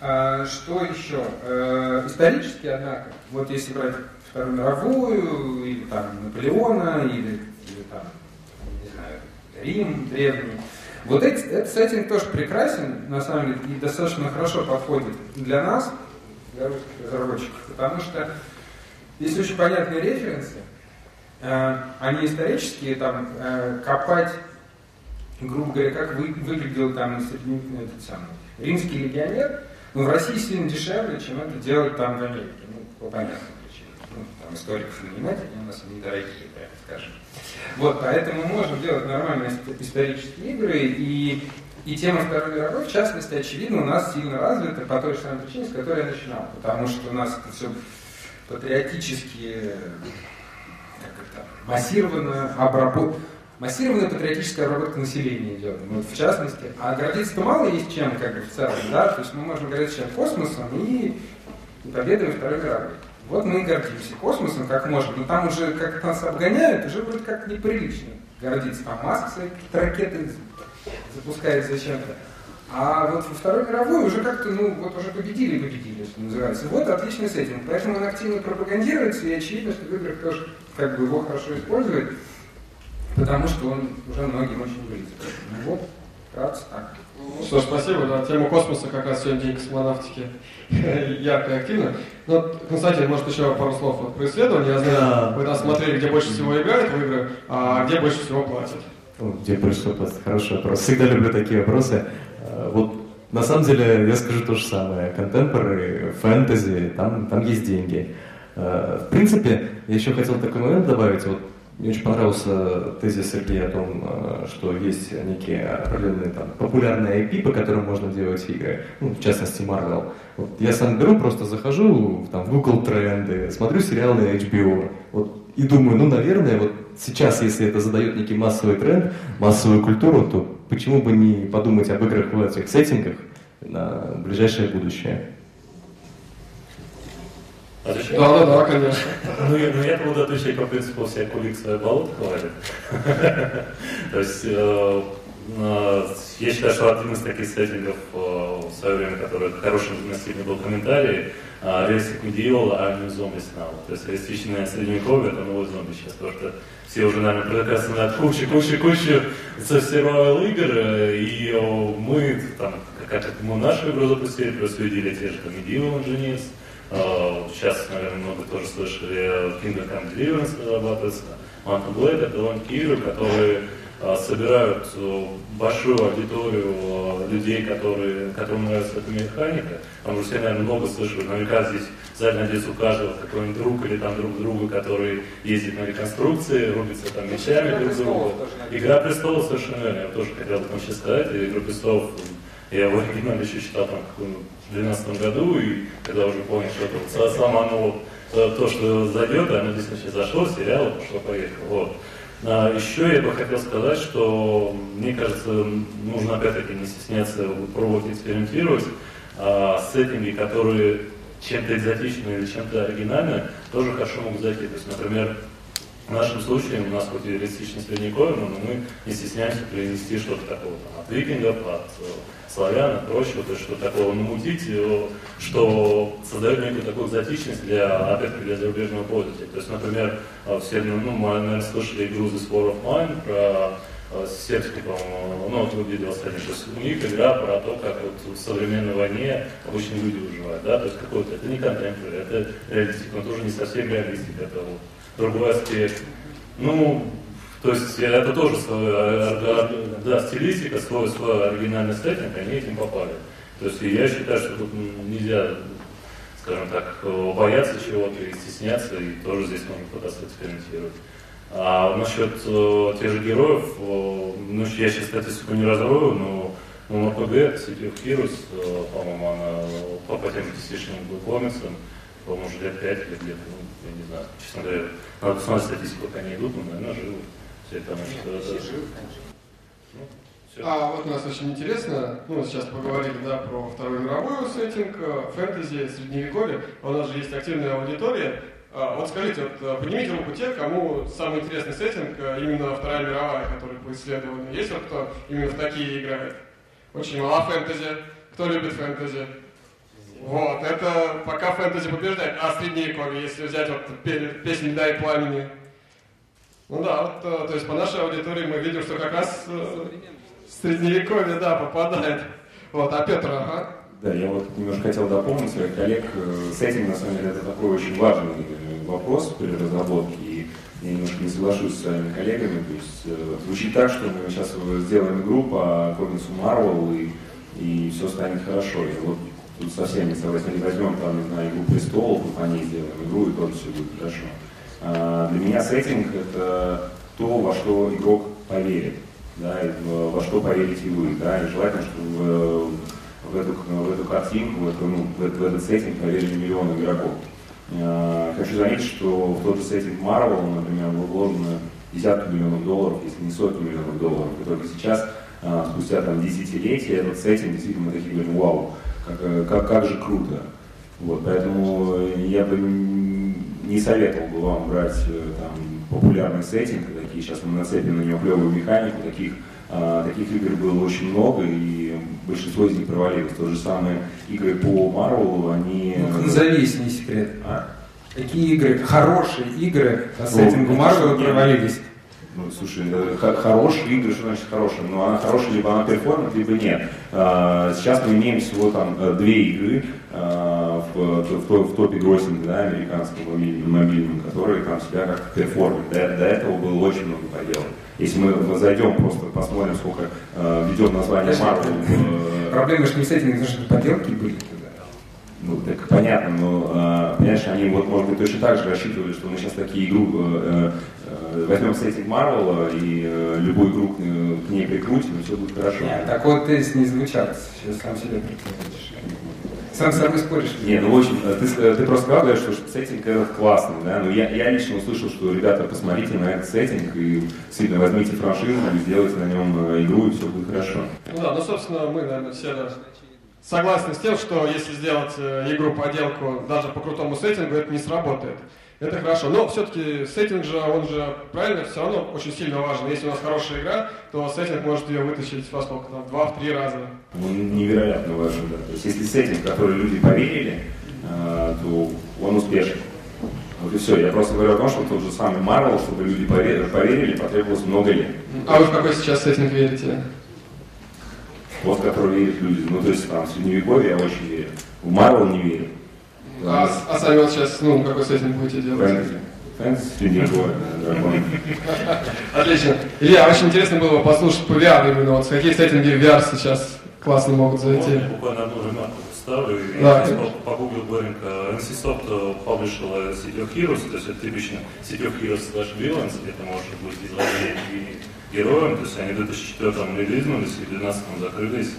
А, что еще? А, исторически, однако, вот если брать Вторую мировую, или там Наполеона, или, или там, не знаю, Рим древний. Вот эти, этот сеттинг тоже прекрасен, на самом деле, и достаточно хорошо подходит для нас, для русских разработчиков, потому что есть очень понятные референсы, э, они исторические, там, э, копать, грубо говоря, как вы, выглядел там этот самый римский легионер, но в России сильно дешевле, чем это делать там в Америке, ну, по понятным там, историков нанимать, они у нас недорогие, прямо скажем. Вот, поэтому мы можем делать нормальные исторические игры, и, и тема Второй мировой, в частности, очевидно, у нас сильно развита по той же самой причине, с которой я начинал, потому что у нас это все патриотически, как это, массированно обработка, массированная патриотическая обработка населения идет. Вот, в частности, а гордиться-то мало есть чем, как бы в целом, да, то есть мы можем говорить сейчас космосом и, и победой Второй мировой. Вот мы и гордимся космосом, как можем, но там уже, как нас обгоняют, уже вроде как неприлично гордиться. Там Маск свои ракеты запускает зачем-то. А вот во Второй мировой уже как-то, ну, вот уже победили, победили, что называется. Вот отличный сеттинг. Поэтому он активно пропагандируется, и очевидно, что в играх тоже как бы его хорошо используют, потому что он уже многим очень близок. Ну вот, вкратце так. Ну что ж, спасибо. Да, тема космоса как раз сегодня день космонавтики (laughs) ярко и активно. Ну, Константин, может, еще пару слов вот про исследование. Я знаю, да. вы там смотрели, где больше всего играют в игры, а где больше всего платят. Ну, где больше всего платят? Хороший вопрос. Всегда люблю такие вопросы. А, вот на самом деле я скажу то же самое. Контемпоры, фэнтези, там, там есть деньги. А, в принципе, я еще хотел такой момент добавить. Вот мне очень понравился тезис Сергея о том, э, что есть некие определенные там, популярные IP, по которым можно делать игры, ну, в частности Marvel. Вот я сам беру, просто захожу там, в Google тренды, смотрю сериалы HBO, вот, и думаю, ну, наверное, вот сейчас, если это задает некий массовый тренд, массовую культуру, то почему бы не подумать об играх в этих сеттингах на ближайшее будущее? Да, да, да, конечно. Ну, ну я буду отвечать по принципу вся куликция болото хвалит. (laughs) То есть э, э, я считаю, что один из таких сеттингов э, в свое время, который хорошим носителем был комментарий, Рельсик Медиевал, а не зомби снал. То есть реалистичное средневековье, это новый зомби сейчас. Потому что все уже, наверное, прекрасно знают кучу, кучу, кучу survival игр, и мы, там, как мы нашу игру запустили, плюс увидели те же, как Medieval Engineers, сейчас, наверное, много тоже слышали, Kingdom Come Deliverance разрабатывается, Mountain Blade, это лонки игры, которые э, собирают э, большую аудиторию людей, которые, которым нравится эта механика. Потому что все, наверное, много слышали, наверняка здесь зале, надеюсь, у каждого какой-нибудь друг или там друг друга, который ездит на реконструкции, рубится там мечами друг друга. Игра престолов совершенно верно, я тоже хотел об этом сейчас сказать. Игра престолов Я его оригинально еще читал там в 2012 году, и когда уже понял, что это само оно, то, что зайдет, оно действительно зашло, сериал, пошло, поехало. Вот. А еще я бы хотел сказать, что мне кажется, нужно опять-таки не стесняться пробовать экспериментировать. А сеттинги, которые чем-то экзотичны или чем-то оригинальны, тоже хорошо могут зайти. То есть, например, в нашем случае у нас хоть и реалистичный средневековье, но мы не стесняемся привнести что-то такого там, от викингов, от э, славян и прочего, то есть что такого намутить, что создает некую такую экзотичность для, опять для зарубежного пользователя. То есть, например, э, все, ну, мы, наверное, слышали игру The Sport of Mine про э, сербский, по-моему, ну, вот выглядел стадион. То есть у них игра про то, как вот в современной войне обычные люди выживают, да, то есть какой-то, это не контент, это реалистика, но тоже не совсем реалистика, это вот другой аспект. Ну, то есть это тоже свой, э, э, да, стилистика, свой, свой оригинальный сеттинг, они этим попали. То есть я считаю, что тут нельзя, скажем так, бояться чего-то и стесняться, и тоже здесь можно пытаться экспериментировать. А насчет э, тех же героев, э, ну, я сейчас статистику не разрою, но ну, МПГ, City of Heroes, э, по-моему, она по, по тем десятичным комиксам, по-моему, уже лет пять или где-то, ну, я не знаю, честно говоря, надо посмотреть статистику, как они идут, но, наверное, живы. Все. Ну, а вот у нас очень интересно, ну, сейчас поговорили, да, про Вторую мировую сеттинг, э, фэнтези, средневековье, а у нас же есть активная аудитория. А, вот скажите, вот, э, поднимите руку те, кому самый интересный сеттинг э, именно Вторая мировая, которая по исследованию. Есть вот кто именно в такие играет? Очень мало фэнтези. Кто любит фэнтези? Вот, это пока фэнтези побеждает. А средневековье, если взять вот песнь «Да и пламени», ну да, вот, э, то есть по нашей аудитории мы видим, что как раз э, средневековье, да, попадает. Вот, а Петр, ага. Да, я вот немножко хотел дополнить своих коллег. Э, с этим, на самом деле, это такой очень важный вопрос при разработке. И я немножко не соглашусь с своими коллегами. То есть звучит так, что мы сейчас сделаем игру по комиксу Marvel, и, и все станет хорошо. И вот тут совсем не согласен. Не возьмем там, не знаю, игру престолов, и по ней сделаем игру, и тоже все будет хорошо. А, для меня сеттинг – это то, во что игрок поверит, да, и во что поверите вы, да, и желательно, чтобы в, эту, в эту картинку, в, эту, ну, в, в этот сеттинг поверили миллионы игроков. А, хочу заметить, что в тот же сеттинг Marvel, например, было вложено десятки миллионов долларов, если не сотни миллионов долларов. И только сейчас, а, спустя там десятилетия, этот сеттинг действительно мы такие говорим, вау, как, как, как же круто. Вот, поэтому я бы не советовал бы вам брать э, там, популярный сеттинг, такие сейчас мы нацепим на него клевую механику, таких, а, таких игр было очень много, и большинство из них провалилось. То же самое игры по Marvel, они... Ну, назови, если не секрет. А? Какие игры, хорошие игры по сеттингу Marvel провалились? Ну, слушай, э, хорошие игры, что значит хорошие? Ну, она хорошая, либо она перформант, либо нет. А, сейчас мы имеем всего там э, две игры а, в, в, в топе гроссинга, да, американского мобильном, которые там себя как перформят. До, до этого было очень много поделок. Если мы зайдем, просто посмотрим, сколько э, ведет название. Э, Проблема же не с этим, потому что поделки были. Ну, так понятно, но, э, понимаешь, они вот, может быть, точно так же рассчитывали, что мы сейчас такие игру э, э, возьмем сеттинг Марвела и э, любую игру к, к ней прикрутим, и все будет хорошо. Нет, так вот ты не звучал, сейчас сам себе прикрутишь. Сам с собой споришь. Нет, ну очень, ты, ты просто сказал, что сеттинг этот классный, да, но я, я лично услышал, что, ребята, посмотрите на этот сеттинг и сильно возьмите франшизу, сделайте на нем игру, и все будет хорошо. Ну да, ну, собственно, мы, наверное, все согласны с тем, что если сделать э, игру поделку даже по крутому сеттингу, это не сработает. Это хорошо. Но все-таки сеттинг же, он же, правильно, все равно очень сильно важен. Если у нас хорошая игра, то сеттинг может ее вытащить во сколько там, два-три раза. Он невероятно важен, да. То есть если сеттинг, который люди поверили, э, то он успешен. Вот и все. Я просто говорю о том, что тот же самый Marvel, чтобы люди поверили, поверили потребовалось много лет. А вы в какой сейчас сеттинг верите? Вот который верят люди. Ну, то есть там в Средневековье я очень верю. В Марвел не верю. А, а сами вот сейчас, ну, какой сеттинг будете делать? Фэнтези. Фэнтези Средневековье, Отлично. Илья, очень интересно было послушать по VR именно, вот какие сеттинги VR сейчас классно могут зайти. Буквально одну ремарку ставлю. Да. Я погуглил быстренько. NCSoft publishила City of Heroes, то есть это типично City of Heroes slash Villains, где ты можешь быть изложение героем, то есть они в 2004 релизнулись и в 2012 закрылись.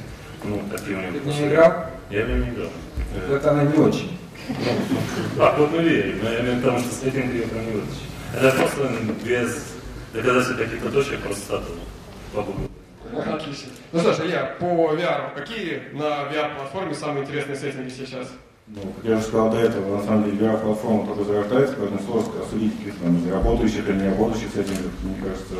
Ну, такие у него Ты в нее играл? Я в нее не играл. Вот она не очень. А, вот мы верим, но я имею в виду, потому что сеттинг ее прям не вытащить. Это просто без доказательств каких-то точек, просто статус. Попробуй. Отлично. Ну что ж, Илья, по VR, какие на VR-платформе самые интересные сеттинги сейчас? Ну, как я уже сказал до этого, на самом деле VR-платформа только зарождается, поэтому сложно осудить каких-то работающих или не работающих сеттингов. Мне кажется,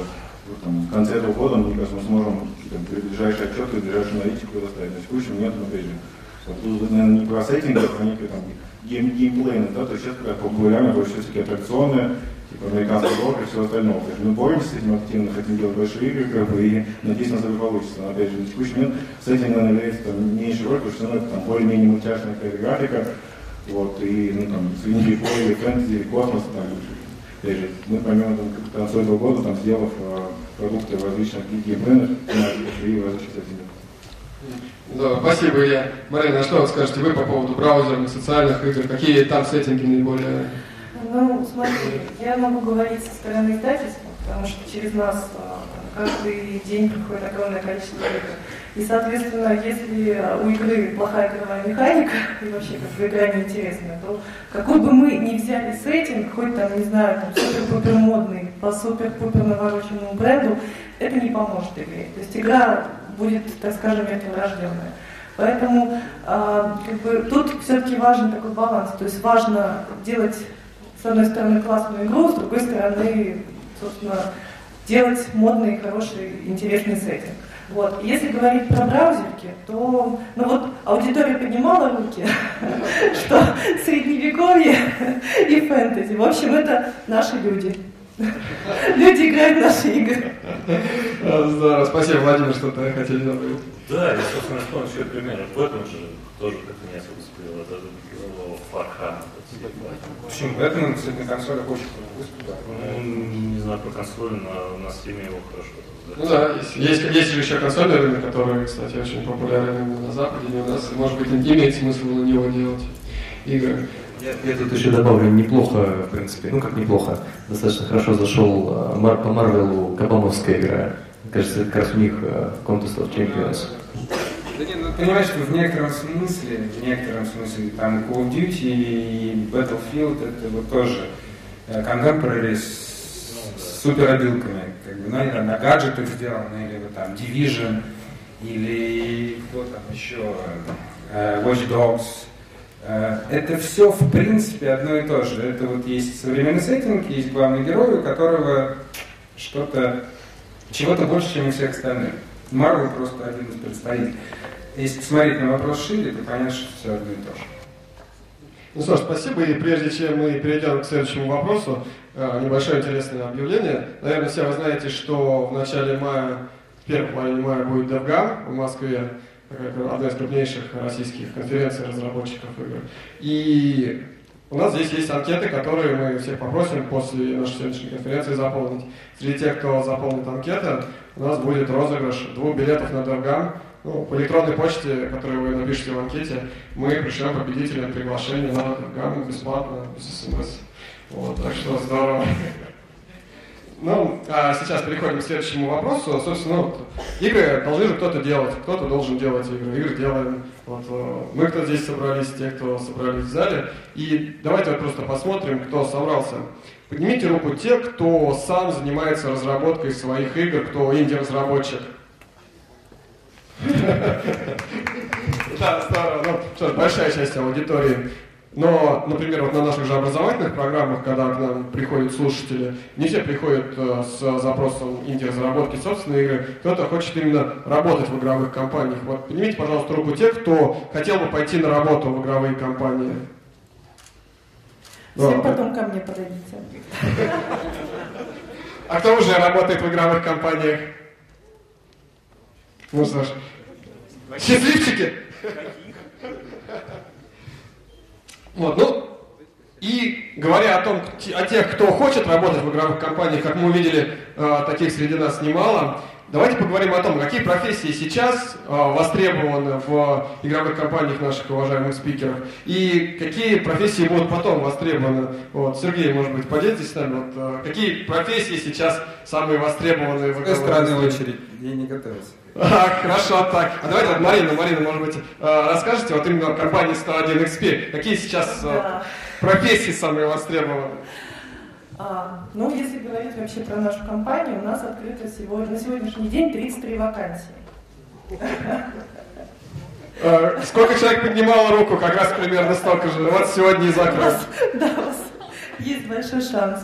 там, в конце этого года, мне кажется, мы сможем там, ближайшие отчеты, ближайшую аналитику предоставить. На текущем нет, но опять же, вот тут, наверное, не про сеттинги, а некие там гейм, геймплейны, да, то есть сейчас как популярны больше всего всякие аттракционы, типа американский блок и все остальное. То есть мы боремся с этим активно, хотим делать большие игры, как бы, и надеюсь, у нас это получится. Но опять же, на текущий момент сеттинг, наверное, является там, меньшей роль, потому что ну, это там более-менее мультяшная графика, вот, и, ну, там, средневековье, или фэнтези, космос, там, опять же, мы поймем, там, к концу этого года, там, сделав э, продукты в различных геймплейнах, и в различных сеттингах. Да, спасибо, Илья. Марина, а что вы скажете вы по поводу браузерных, социальных игр? Какие там сеттинги наиболее... Ну, смотри, я могу говорить со стороны издательства, потому что через нас а, каждый день приходит огромное количество игр. И, соответственно, если у игры плохая игровая механика, и вообще как бы игра неинтересная, то какой бы мы ни взяли сеттинг, хоть там, не знаю, там супер-пупер модный, по супер-пупер навороченному бренду, это не поможет игре. То есть игра будет, так скажем, мертворожденная. Поэтому э, как бы, тут все-таки важен такой баланс. То есть важно делать, с одной стороны, классную игру, с другой стороны, собственно, делать модный, хороший, интересный сеттинг. Вот. Если говорить про браузерки, то ну вот аудитория поднимала руки, (laughs) что средневековье и фэнтези. В общем, это наши люди. Люди играют в наши игры. Здорово, спасибо, Владимир, что ты хотел добавить. Да, я, собственно, вспомнил еще пример. В этом же тоже как-то не особо успел. Это Фархан. Почему? Бэтмен, кстати, на консолях очень выступил. Ну, не знаю про консоль, но на Steam его хорошо. Ну да, есть, есть, же еще консольный рынок, который, кстати, очень популярен именно на Западе, и у нас, может быть, имеет смысл на него делать игры. Я, я тут еще добавлю, неплохо, в принципе, ну как неплохо, достаточно хорошо зашел э, Мар, по Марвелу Кабамовская игра. Кажется, это как раз у них э, Contest of Champions. Да нет, ну понимаешь, что в некотором смысле, в некотором смысле, там Call of Duty и Battlefield это вот тоже э, contemporary с, с суперобилками, как бы, ну, там на гаджетах сделаны, или вот там Division, или кто там еще, э, Watch Dogs, Э, это все, в принципе, одно и то же. Это вот есть современный сеттинг, есть главный герой, у которого что-то, чего-то больше, чем у всех остальных. Марвел просто один из представителей. Если посмотреть на вопрос шире, то понятно, что все одно и то же. Ну что ж, спасибо. И прежде чем мы перейдем к следующему вопросу, небольшое интересное объявление. Наверное, все вы знаете, что в начале мая, в первой половине мая будет DevGam в Москве одна из крупнейших российских конференций разработчиков игр. И у нас здесь есть анкеты, которые мы всех попросим после нашей сегодняшней конференции заполнить. Среди тех, кто заполнит анкеты, у нас будет розыгрыш двух билетов на DevGam. Ну, по электронной почте, которую вы напишите в анкете, мы пришлем победителям приглашение на DevGam бесплатно, без смс. Вот, так что здорово. Ну, а сейчас переходим к следующему вопросу. Собственно, ну, игры должны же кто-то делать, кто-то должен делать игры. Игры делаем. Вот, э, мы, кто здесь собрались, те, кто собрались в зале. И давайте вот просто посмотрим, кто собрался. Поднимите руку те, кто сам занимается разработкой своих игр, кто инди-разработчик. (laughs) Да, здорово. Ну, что большая часть аудитории. Но, например, вот на наших же образовательных программах, когда к нам приходят слушатели, не все приходят э, с запросом инди-разработки собственной игры, кто-то хочет именно работать в игровых компаниях. Вот поднимите, пожалуйста, руку тех, кто хотел бы пойти на работу в игровые компании. Все да. потом ко мне подойдите. А кто уже работает в игровых компаниях? Ну, Саш. Счастливчики! Вот, ну, и говоря о том, о тех, кто хочет работать в игровых компаниях, как мы увидели, э, таких среди нас немало, давайте поговорим о том, какие профессии сейчас э, востребованы в игровых компаниях наших уважаемых спикеров, и какие профессии будут потом востребованы. Вот, Сергей, может быть, поделитесь с нами, вот, э, какие профессии сейчас самые востребованные в игровых компаниях? очередь, я не готовился. А, хорошо, так. А давайте, вот, Марина, Марина, может быть, э, расскажете вот именно о компании 101 XP. Какие сейчас э, Да. профессии самые востребованы? А, ну, если говорить вообще про нашу компанию, у нас открыто сегодня, на сегодняшний день 33 вакансии. Э, Сколько человек поднимало руку? Как раз примерно столько же. Вот сегодня и закрыл. Да, у вас есть большой шанс.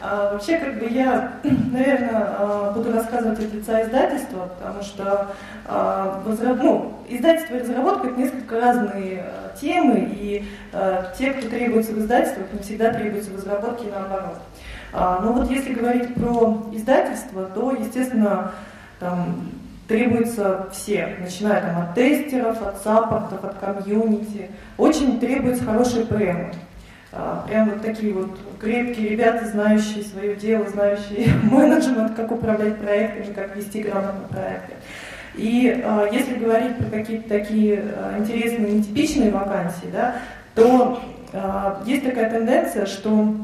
А, вообще, как бы я, (clears throat) наверное, а, буду рассказывать от лица издательства, потому что а, возра- ну, издательство и разработка это несколько разные темы, и те, кто требуется в издательствах, не всегда требуются в разработке и наоборот. Но вот если говорить про издательство, то, естественно, там требуются все, начиная там от тестеров, от саппортов, от комьюнити. Очень требуются хорошие ПМы. А, Прям вот такие вот крепкие ребята, знающие свое дело, знающие (laughs) менеджмент, как управлять проектами, как вести грамотно проекты. И а, если говорить про какие-то такие а, интересные, нетипичные вакансии, да, то есть такая тенденция, что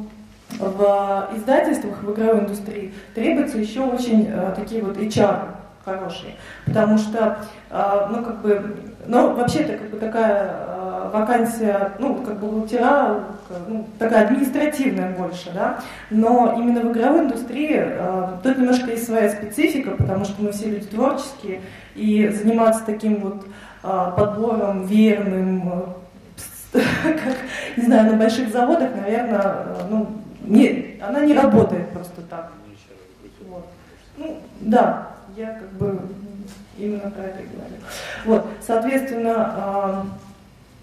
в издательствах, в игровой индустрии требуются еще очень такие вот HR хорошие, потому что, а, ну, как бы, ну, вообще-то, как бы, такая а, вакансия, ну, как бы, бухгалтера, ну, такая административная больше, да, но именно в игровой индустрии а, тут немножко есть своя специфика, потому что мы все люди творческие, и заниматься таким вот подбором верным, а, (laughs) как, не знаю, на больших заводах, наверное, а, ну, не, она не работает просто так. Вот. Ну, да, я как бы именно про это говорю. Вот, соответственно, а,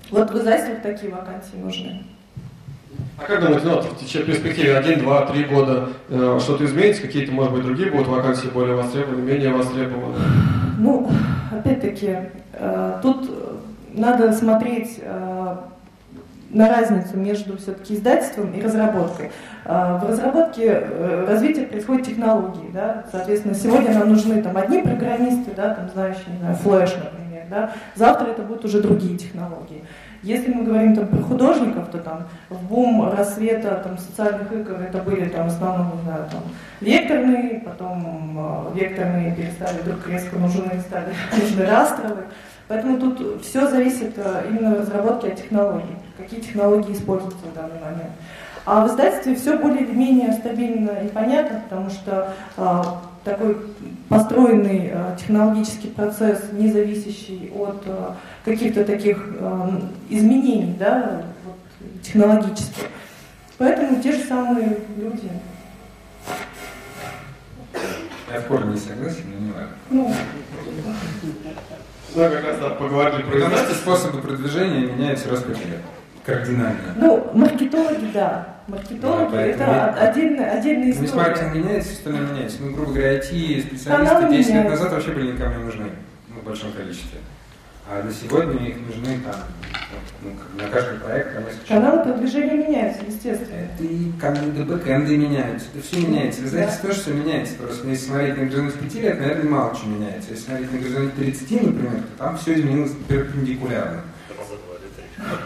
вот в издательствах такие вакансии нужны. А как думаете, ну, в течение перспективе 1, 2, 3 года э, что-то изменится? Какие-то, может быть, другие будут вакансии более востребованы, менее востребованы? Ну, опять-таки, э, тут надо смотреть э, на разницу между все-таки издательством и разработкой. Э, В разработке э, развитие происходит технологии, да, соответственно, сегодня нам нужны там одни программисты, да, там знающие, не знаю, флеш, например, да, завтра это будут уже другие технологии. Если мы говорим там про художников, то там в бум рассвета там социальных игр это были там в основном, не знаю, там векторные, потом э, векторные перестали вдруг резко нужны, стали (laughs) нужны растровые. Поэтому тут все зависит э, именно в разработке от технологий, какие технологии используются в данный момент. А в издательстве все более или менее стабильно и понятно, потому что э, такой построенный э, технологический процесс, не зависящий от э, каких-то таких э, изменений да, вот, технологических. Поэтому те же самые люди. Я в корне не согласен, но не важно. Ну, Ну, как раз поговорили про Потому что издательство. способы продвижения меняются раз лет. Кардинально. ну, маркетологи, да. Маркетологи Да, это поэтому- отдельная, отдельная То есть маркетинг история. меняется, остальное меняется. Ну, грубо говоря, IT-специалисты 10 лет назад вообще были никому не нужны, ну, в большом количестве. А на сегодня их нужны там, ну, на каждый проект по несколько. Каналы продвижения меняются, естественно. Это и каналы, бэкэнды меняются, это все меняется. Вы знаете, тоже все меняется. Просто если смотреть на горизонт 5 лет, наверное, мало чего меняется. Если смотреть на горизонт 30, например, то там все изменилось перпендикулярно.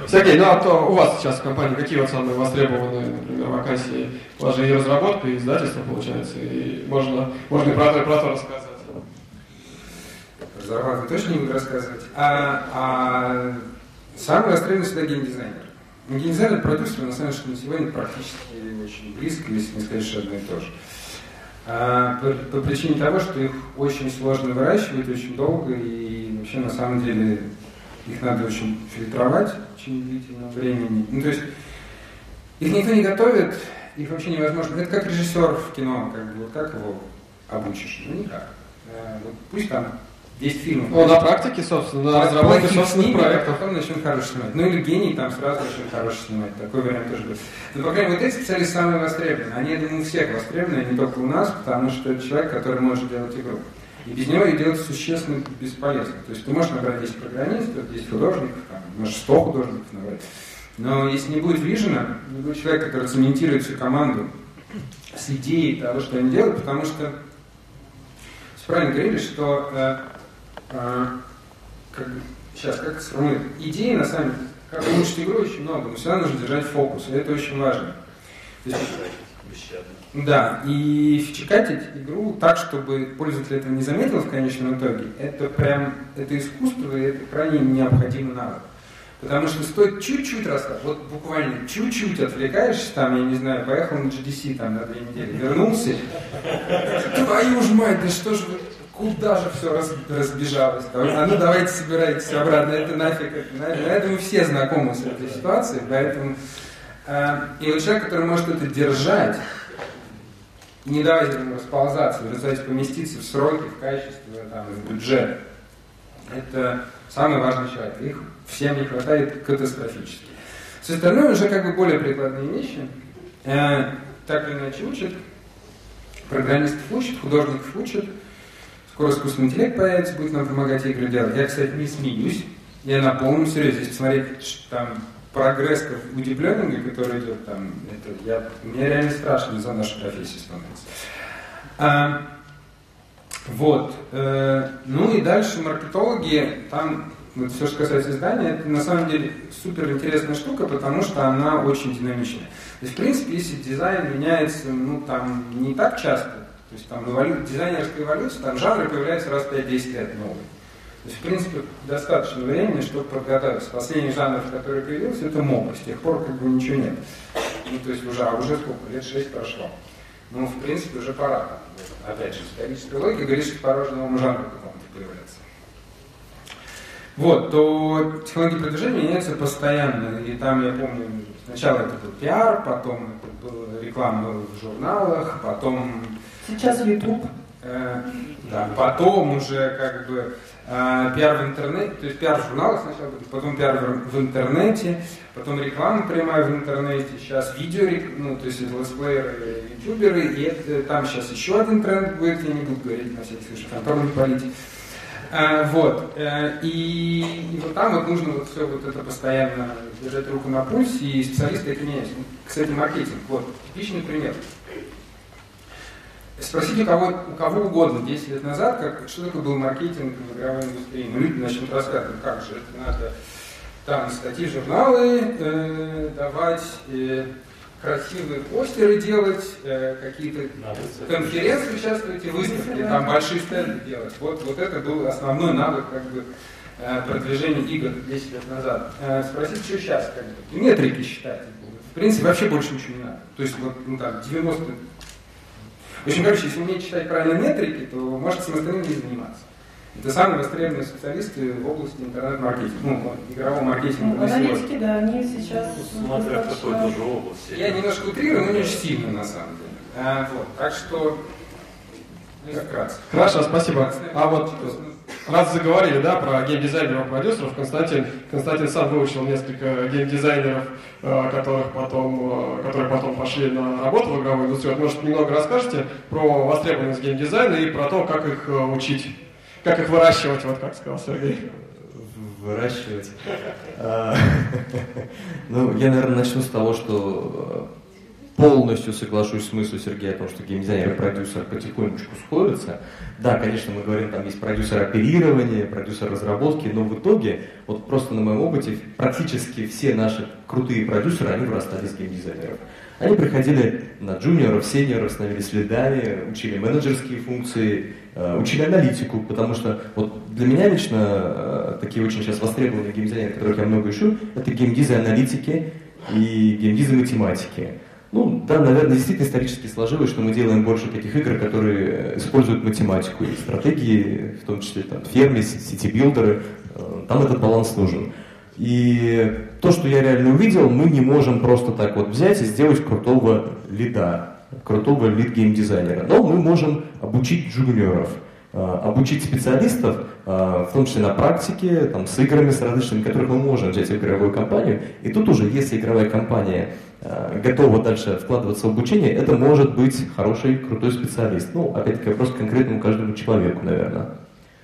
Сергей, ну а то у вас сейчас в компании какие вот самые востребованные, например, вакансии? У вас же и разработка, и издательство, получается, и можно, можно и про то, и про то рассказать. Разработку точно не буду рассказывать. А, а самый востребованный всегда геймдизайнер. Геймдизайнер продюсер, на самом деле, на сегодня практически очень близко, если не сказать, что одно и то же. А, по, по причине того, что их очень сложно выращивать, очень долго, и вообще на самом деле их надо очень фильтровать в течение длительного времени. Ну, то есть их никто не готовит, их вообще невозможно. Это как режиссер в кино, как бы, вот как его обучишь? Ну, никак. Э, вот пусть там 10 фильмов. Ну, на практике, собственно, на разработке собственных снимет, а проектов. потом начнет хороший снимать. Ну или гений там сразу очень хороший снимать. Такой вариант тоже будет. Но, по крайней мере, вот эти специалисты самые востребованные. Они, я думаю, у всех востребованы, не только у нас, потому что это человек, который может делать игру. И без него ее делать существенно бесполезно. То есть ты можешь набрать 10 программистов, 10 художников, там, можешь 100 художников набрать. Но если не будет вижена, не будет человека, который цементирует всю команду с идеей того, что они делают, потому что правильно говорили, что э, как, сейчас как сформулировать, идеи на самом деле, как улучшить игру очень много, но всегда нужно держать фокус, и это очень важно. Да, и вчекатить игру так, чтобы пользователь этого не заметил в конечном итоге, это прям, это искусство, и это крайне необходимый навык. Потому что стоит чуть-чуть рассказать, вот буквально чуть-чуть отвлекаешься, там, я не знаю, поехал на GDC там на две недели, вернулся, твою ж мать, да что же вы, куда же все раз, разбежалось? А ну давайте собирайтесь обратно, это нафиг, это, на это мы все знакомы с этой ситуацией, поэтому... Э, и вот человек, который может это держать, не давать этому расползаться, в результате поместиться в сроки, в качество, там, в бюджет. Это самый важный человек. Их всем не хватает катастрофически. Все остальное уже как бы более прикладные вещи. Э, так или иначе учат. Программистов учат, художников учат. Скоро искусственный интеллект появится, будет нам помогать игры делать. Я, кстати, не смеюсь. Я на полном серьезе. Если посмотреть там прогресс у дипломинга, который идет там, это, я, мне реально страшно за нашу профессию становится. А, вот. Э, ну и дальше маркетологи, там вот все, что касается издания, это на самом деле супер интересная штука, потому что она очень динамичная. То есть, в принципе, если дизайн меняется, ну, там, не так часто, то есть, там, эволю... дизайнерская эволюция, там, жанры появляются раз в 5-10 лет новые. То есть, в принципе, достаточно времени, чтобы подготовиться. Последний жанр, который появился, это моба. С тех пор как бы ничего нет. Ну, то есть уже, а уже сколько? Лет шесть прошло. Ну, в принципе, уже пора. Опять же, историческая логика говорит, что пора уже новому жанру какому-то появляться. Вот, то технологии продвижения меняются постоянно. И там, я помню, сначала это был пиар, потом это была реклама в журналах, потом... Сейчас YouTube. Э, да, потом уже как бы э, пиар в интернете, то есть пиар в журналах сначала, потом пиар в, интернете, потом реклама прямая в интернете, сейчас видео, ну, то есть это летсплееры, ютуберы, и это, там сейчас еще один тренд будет, я не буду говорить на всякий случай, контрольной политики. А, вот. Э, и, и вот там вот нужно вот все вот это постоянно держать руку на пульсе, и специалисты это меняются. Кстати, маркетинг. Вот, типичный пример. Спросите у кого, у кого угодно 10 лет назад, как, что такое был маркетинг в игровой индустрии. Ну, люди начнут рассказывать, как же это надо там статьи, журналы э, давать, э, красивые постеры делать, э, какие-то конференции участвовать и выставки, там большие стенды делать. Вот, вот это был основной навык как бы, э, продвижения игр 10 лет назад. Э, спросить, что сейчас, как бы, метрики считать. В принципе, вообще больше ничего не надо. То есть, вот, ну там, 90 в общем, короче, если уметь читать правильно метрики, то можете самостоятельно не заниматься. Это самые востребованные специалисты в области интернет-маркетинга, ну, игрового маркетинга. Ну, аналитики, да, они сейчас... Ну, смотря в какой тоже области. Я немножко утрирую, но не очень сильно, на самом деле. А, вот, так что, ну, вкратце. Хорошо, спасибо. А вот раз заговорили, да, про геймдизайнеров, продюсеров, Константин, Константин сам выучил несколько геймдизайнеров, э, которых потом, э, которые потом пошли на работу в игровую индустрию. Вот, может, немного расскажете про востребованность геймдизайна и про то, как их э, учить, как их выращивать, вот как сказал Сергей. Выращивать. (laughs) Ну, я, наверное, начну с того, что полностью соглашусь с мыслью Сергея о том, что геймдизайнер и продюсер потихонечку сходятся. Да, конечно, мы говорим, там есть продюсер оперирования, продюсер разработки, но в итоге, вот просто на моем опыте, практически все наши крутые продюсеры, они вырастали из геймдизайнеров. Они приходили на джуниоров, сеньоров, становились лидами, учили менеджерские функции, э, учили аналитику, потому что вот для меня лично э, такие очень сейчас востребованные геймдизайнеры, которых я много ищу, это геймдизы аналитики и геймдизы математики. Ну, да, наверное, действительно исторически сложилось, что мы делаем больше таких игр, которые используют математику и стратегии, в том числе там, ферми, сети-билдеры, э, там этот баланс нужен. И то, что я реально увидел, мы не можем просто так вот взять и сделать крутого лида, крутого лид-гейм-дизайнера. Но мы можем обучить джуниоров, э, обучить специалистов, э, в том числе на практике, там, с играми, с различными, которых мы можем взять в игровую компанию. И тут уже, если игровая компания Э, готова дальше вкладываться в обучение, это может быть хороший, крутой специалист. Ну, опять-таки, вопрос конкретному каждому человеку, наверное.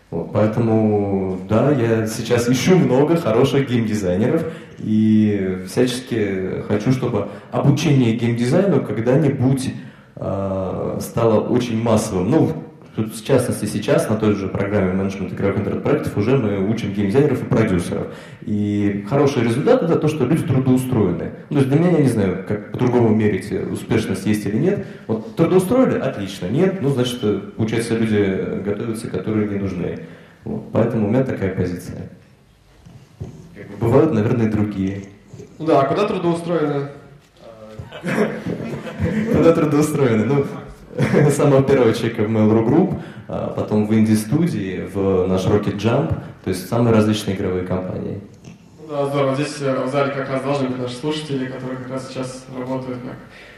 Вот, поэтому, да, я сейчас ищу много хороших геймдизайнеров и всячески хочу, чтобы обучение геймдизайну когда-нибудь э, стало очень массовым. Ну, В частности, сейчас на той же программе менеджмента игровых интернет-проектов уже мы учим геймдизайнеров и продюсеров. И хороший результат – это то, что люди трудоустроены. Ну, то есть для меня, я не знаю, как по-другому мерить, успешность есть или нет. Вот трудоустроили – отлично. Нет, ну, значит, получается, люди готовятся, которые не нужны. Вот. Поэтому у меня такая позиция. Бывают, наверное, другие. Да, а куда трудоустроены? Куда трудоустроены? Ну, (laughs) самого первого человека в Mail.ru Group, а потом в инди-студии, в наш Rocket Jump, то есть самые различные игровые компании. Да, здорово. Здесь э, в зале как раз должны быть наши слушатели, которые как раз сейчас работают как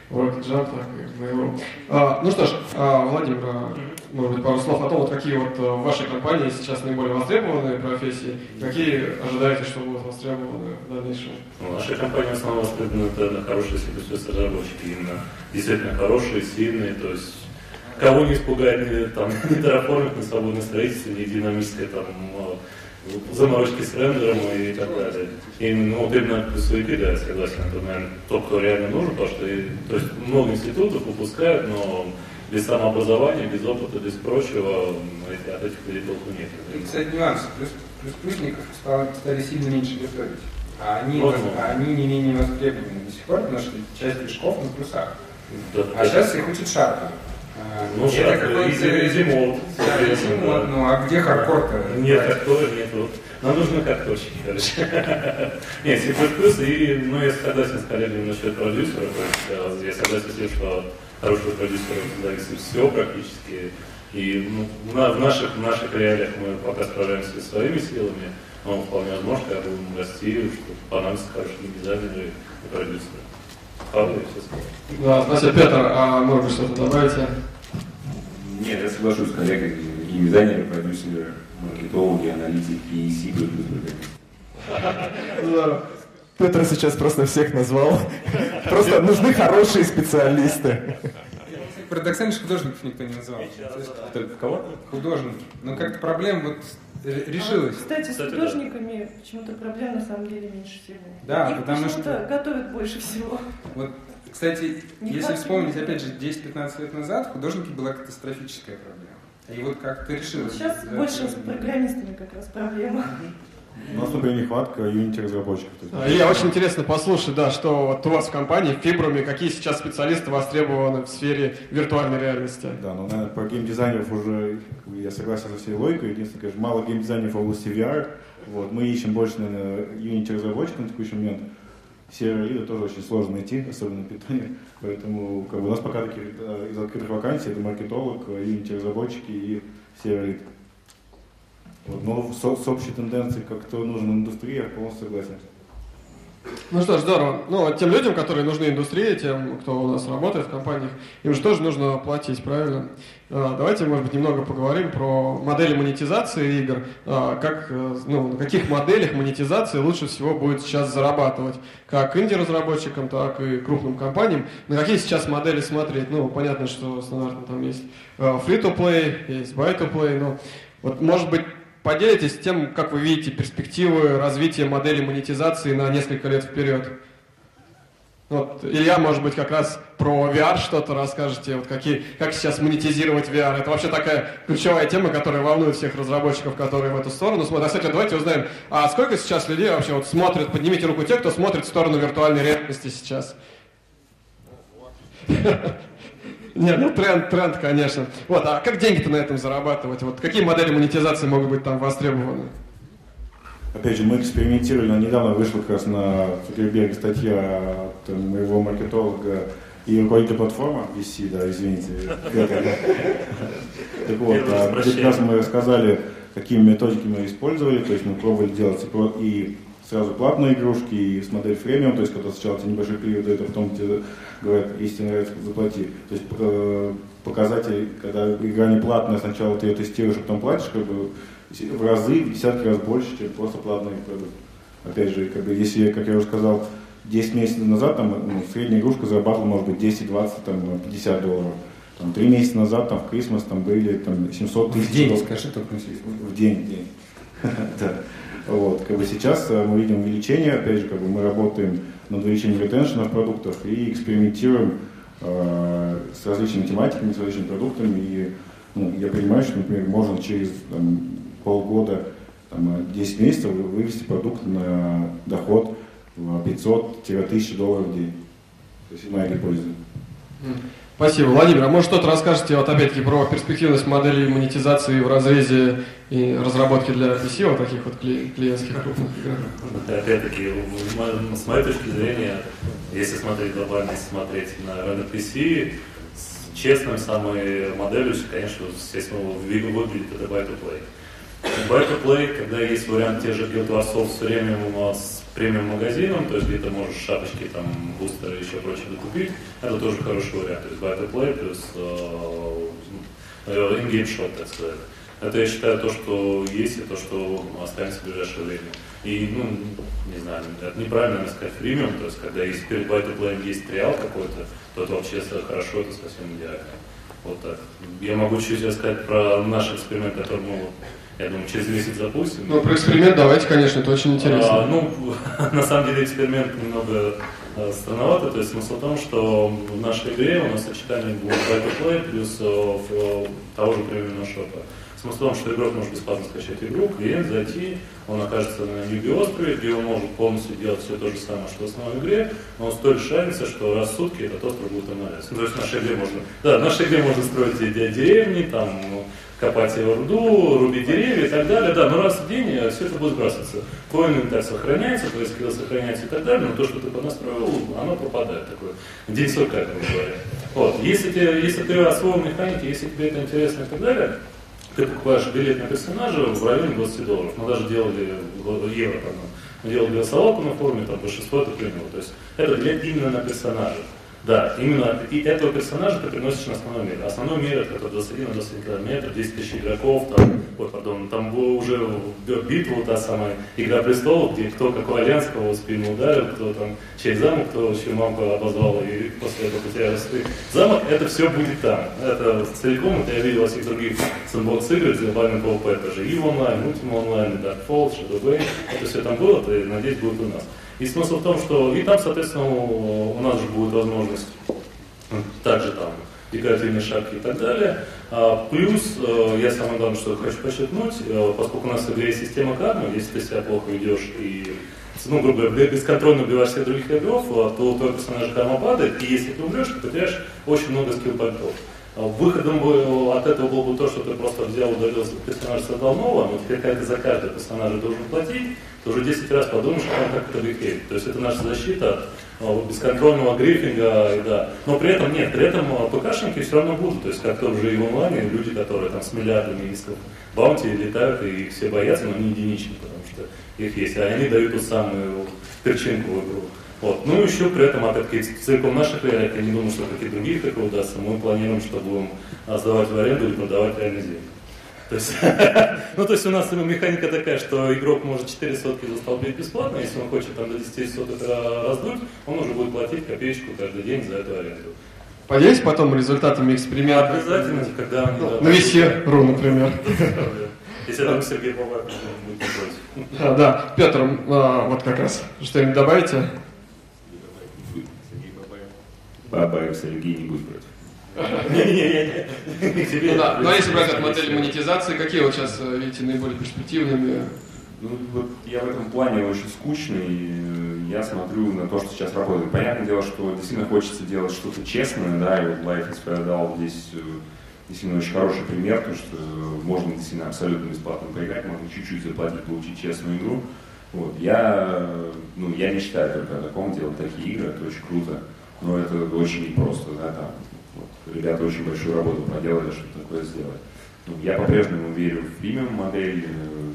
в Rocket Jump, так и в Mail.ru. А, ну что ж, а, Владимир, а, может быть, пару слов о том, вот какие вот э, в вашей компании сейчас наиболее востребованные профессии, какие ожидаете, что будут востребованы в дальнейшем? Ну, наша компания в основном востребована это хорошие C++ разработчики, именно действительно хорошие, сильные, то есть кого не испугает ни, там, (laughs) ни терраформинг, ни свободное строительство, ни динамическое там, заморочки с рендером и так далее. И ну, вот именно плюсовики, да, я согласен, это, наверное, то, кто реально нужен, потому что то есть много институтов выпускают, но без самообразования, без опыта, без прочего, от этих людей толку нет. И, кстати, нюанс. Плюс, плюс плюсников стали, стали сильно меньше готовить. А они, вот, а они не менее востребованы до сих пор, потому что часть движков на плюсах. Да, а сейчас их учат шарпу. А, ну, это какой-то... Изимод. Да, изимод, ну а где хардкор-то? Нет хардкора, нет. Вот. Нам нужны хардкорщики, короче. (laughs) Нет, C++, и, ну, я согласен с коллегами насчет продюсера, то есть я согласен с тем, что хорошего продюсера зависит все практически. И ну, в, наших, в наших реалиях мы пока справляемся своими силами, но вполне возможно, когда будем расти, что понадобятся хорошие дизайнеры и продюсеры. Да, спасибо, Петр. А может быть что-то добавите? Нет, я соглашусь с коллегой. И дизайнеры, продюсеры, маркетологи, аналитики и сиблы Здорово. Петр сейчас просто всех назвал. Просто нужны хорошие специалисты. Парадоксально, что художников никто не назвал. Кого? Художник. Но как-то проблема вот решилась. Кстати, с художниками почему-то проблем на самом деле меньше всего. Да, Их потому что готовят больше всего. Вот, кстати, если вспомнить, опять же, 10-15 лет назад, художники была катастрофическая проблема. И вот как-то решилось. Сейчас больше с программистами как раз проблема. У нас, например, нехватка Unity-разработчиков. Илья, очень интересно послушать, да, что вот у вас в компании, в Фибруме, какие сейчас специалисты востребованы в сфере виртуальной реальности? Да, ну, наверное, про геймдизайнеров уже я согласен со всей логикой. Единственное, конечно, мало геймдизайнеров в области VR. Вот, мы ищем больше, наверное, Unity-разработчиков на текущий момент. Сервер тоже очень сложно найти, особенно на питоне. Поэтому как бы, у нас пока таких э, из открытых вакансий это маркетолог, Unity-разработчики и сервер. Вот, но с, с общей тенденцией, как кто нужен индустрии, я полностью согласен. Ну что ж, здорово. Ну, тем людям, которые нужны индустрии, тем, кто у нас работает в компаниях, им же тоже нужно платить, правильно? А, давайте, может быть, немного поговорим про модели монетизации игр. А, как, э, ну, на каких моделях монетизации лучше всего будет сейчас зарабатывать? Как инди-разработчикам, так и крупным компаниям. На какие сейчас модели смотреть? Ну, понятно, что стандартно там есть э, free-to-play, есть buy-to-play, но вот, может быть, Поделитесь тем, как вы видите перспективы развития модели монетизации на несколько лет вперед. Вот, Илья, может быть, как раз про VR что-то расскажете, вот какие, как сейчас монетизировать VR. Это вообще такая ключевая тема, которая волнует всех разработчиков, которые в эту сторону смотрят. А, кстати, давайте узнаем, а сколько сейчас людей вообще вот смотрят, поднимите руку те, кто смотрит в сторону виртуальной реальности сейчас. Нет, ну тренд, тренд, конечно. Вот, а как деньги-то на этом зарабатывать? Вот какие модели монетизации могут быть там востребованы? Опять же, мы экспериментировали, недавно вышла как раз на Цукерберге статья от моего маркетолога и руководителя платформы VC, да, извините. (laughs) Так вот, а, как раз мы рассказали, какие методики мы использовали, то есть мы пробовали делать и сразу платные игрушки, и с модель премиум, то есть когда сначала тебе небольшой период, это потом тебе говорят, если тебе нравится, заплати. То есть э, показатель, когда игра не платная, сначала ты ее тестируешь, а потом платишь, как бы в разы, в десятки раз больше, чем просто платный продукт. Опять же, как бы, если, как я уже сказал, 10 месяцев назад там, ну, средняя игрушка зарабатывала, может быть, 10, 20, там, 50 долларов. Там, три месяца назад там, в Крисмас там были там, 700 тысяч В день, долларов. скажи только В день, в день. (laughs) да. Вот, как бы сейчас э, мы видим увеличение, опять же, как бы мы работаем над увеличением ретеншена в продуктах и экспериментируем э, с различными тематиками, с различными продуктами. И ну, я понимаю, что, например, можно через там, полгода, там, 10 месяцев вывести продукт на доход в 500-1000 долларов в день. То есть моя гипотеза. Спасибо. Владимир, а может что-то расскажете вот опять-таки про перспективность модели монетизации в разрезе и разработки для PC, вот таких вот клиентских крупных игр? Опять-таки, с моей точки зрения, если смотреть глобально, если смотреть на рынок PC, честной самой моделью, конечно, естественно, выглядит это buy to play. Buy to play, когда есть вариант тех же Wars с премиум, с премиум магазином, то есть где ты можешь шапочки, там, бустеры и еще прочее докупить, это тоже хороший вариант. То есть buy to play плюс э, in-game shot, так сказать. Это, я считаю, то, что есть, и то, что останется в ближайшее время. И, ну, не знаю, это неправильно сказать премиум, то есть, когда есть перед buy to есть триал какой-то, то это вообще хорошо, это совсем идеально. Вот так. Я могу чуть сказать про наш эксперимент, который мы я думаю, через месяц запустим. Ну, про эксперимент давайте, конечно, это очень интересно. А, ну, (laughs) на самом деле эксперимент немного а, странноватый, то есть смысл в том, что в нашей игре у нас сочетание будет play плюс а, того же премиумного шопа. Смысл в том, что игрок может бесплатно скачать игру, клиент зайти, он окажется на Ньюби острове, где он может полностью делать все то же самое, что в основной игре, но с той разница, что раз в сутки этот остров будет анализ. Ну, то есть в нашей игре можно, да, в нашей игре можно строить деревни, там, копать руду, рубить деревья и так далее. Да, но раз в день э, все это будет сбрасываться. Твой инвентарь сохраняется, твой скилл сохраняется и так далее, но то, что ты понастроил, оно пропадает. Такое. День сурка, как говорят. Вот. Если, ты, если ты освоил механики, если тебе это интересно и так далее, ты покупаешь билет на персонажа в районе 20 долларов. Мы даже делали евро, там, мы делали голосовалку на форуме, там большинство это приняло. То есть это для именно на персонажа. Да, именно и этого персонажа ты приносишь на основной мир. Основной мир это 21 на 21 километров, 10 тысяч игроков, там, ой, пардон, там была уже битва, та самая Игра престолов, где кто какой альянс, кого спину ударил, кто там чей замок, кто чью мамку обозвал, и после этого потерял свой замок, это все будет там. Это целиком, это я видел во всех других сэндбокс играх, где добавлен PvP, это же и онлайн, Ultima онлайн, Dark Falls, Shadow Bane, это все там было, и надеюсь будет у нас. И смысл в том, что и там, соответственно, у нас же будет возможность также там декоративные шапки и так далее. А, плюс, э, я самое главное, что хочу подчеркнуть, э, поскольку у нас в игре есть система кармы, если ты себя плохо ведешь и ну, грубо говоря, бесконтрольно убиваешь всех других игроков, то твой персонаж карма падает, и если ты умрешь, ты потеряешь очень много скилл-пойнтов. А выходом от этого было бы то, что ты просто взял, удалил персонажа, создал нового, но теперь как за каждого персонажа должен платить, ты уже 10 раз подумаешь, как это грифейт. То есть это наша защита от бесконтрольного грифинга, и да. Но при этом нет, при этом а, ПКшники все равно будут. То есть как тоже и в онлайне люди, которые там с миллиардами исков баунти летают, и все боятся, но они единичны, потому что их есть. А они дают ту самую перчинку в игру. Вот. Ну и еще при этом, опять-таки, целиком наших реалиях, я не думаю, что какие другие как удастся. Мы планируем, что будем сдавать в аренду или продавать реальный землю. То есть, (laughs) ну, то есть у нас механика такая, что игрок может 4 сотки застолбить бесплатно, если он хочет там до 10 соток раздуть, он уже будет платить копеечку каждый день за эту аренду. Поделись потом результатами эксперимента. Обязательно, когда они... Ну, на весе.ру, например. (laughs) Если там Сергей Бабак будет не против. А, да, Петр, а, вот как раз что-нибудь добавите? Бабаев Сергей не будет против. Ну, ну а если брать от модели монетизации, какие вот сейчас э, видите наиболее перспективными? Ну, вот я в этом плане очень скучный, э, я смотрю на то, что сейчас работает. Понятное дело, что действительно хочется делать что-то честное, да, и вот Life is Paradise здесь э, действительно очень хороший пример, потому что можно действительно абсолютно бесплатно поиграть, можно чуть-чуть заплатить, получить честную игру. Вот. Я, ну, я не считаю только о таком, делать такие игры, это очень круто, но это очень непросто, да, там, вот, ребята очень большую работу проделали, чтобы такое сделать. Ну, я по-прежнему верю в премиум модель, э,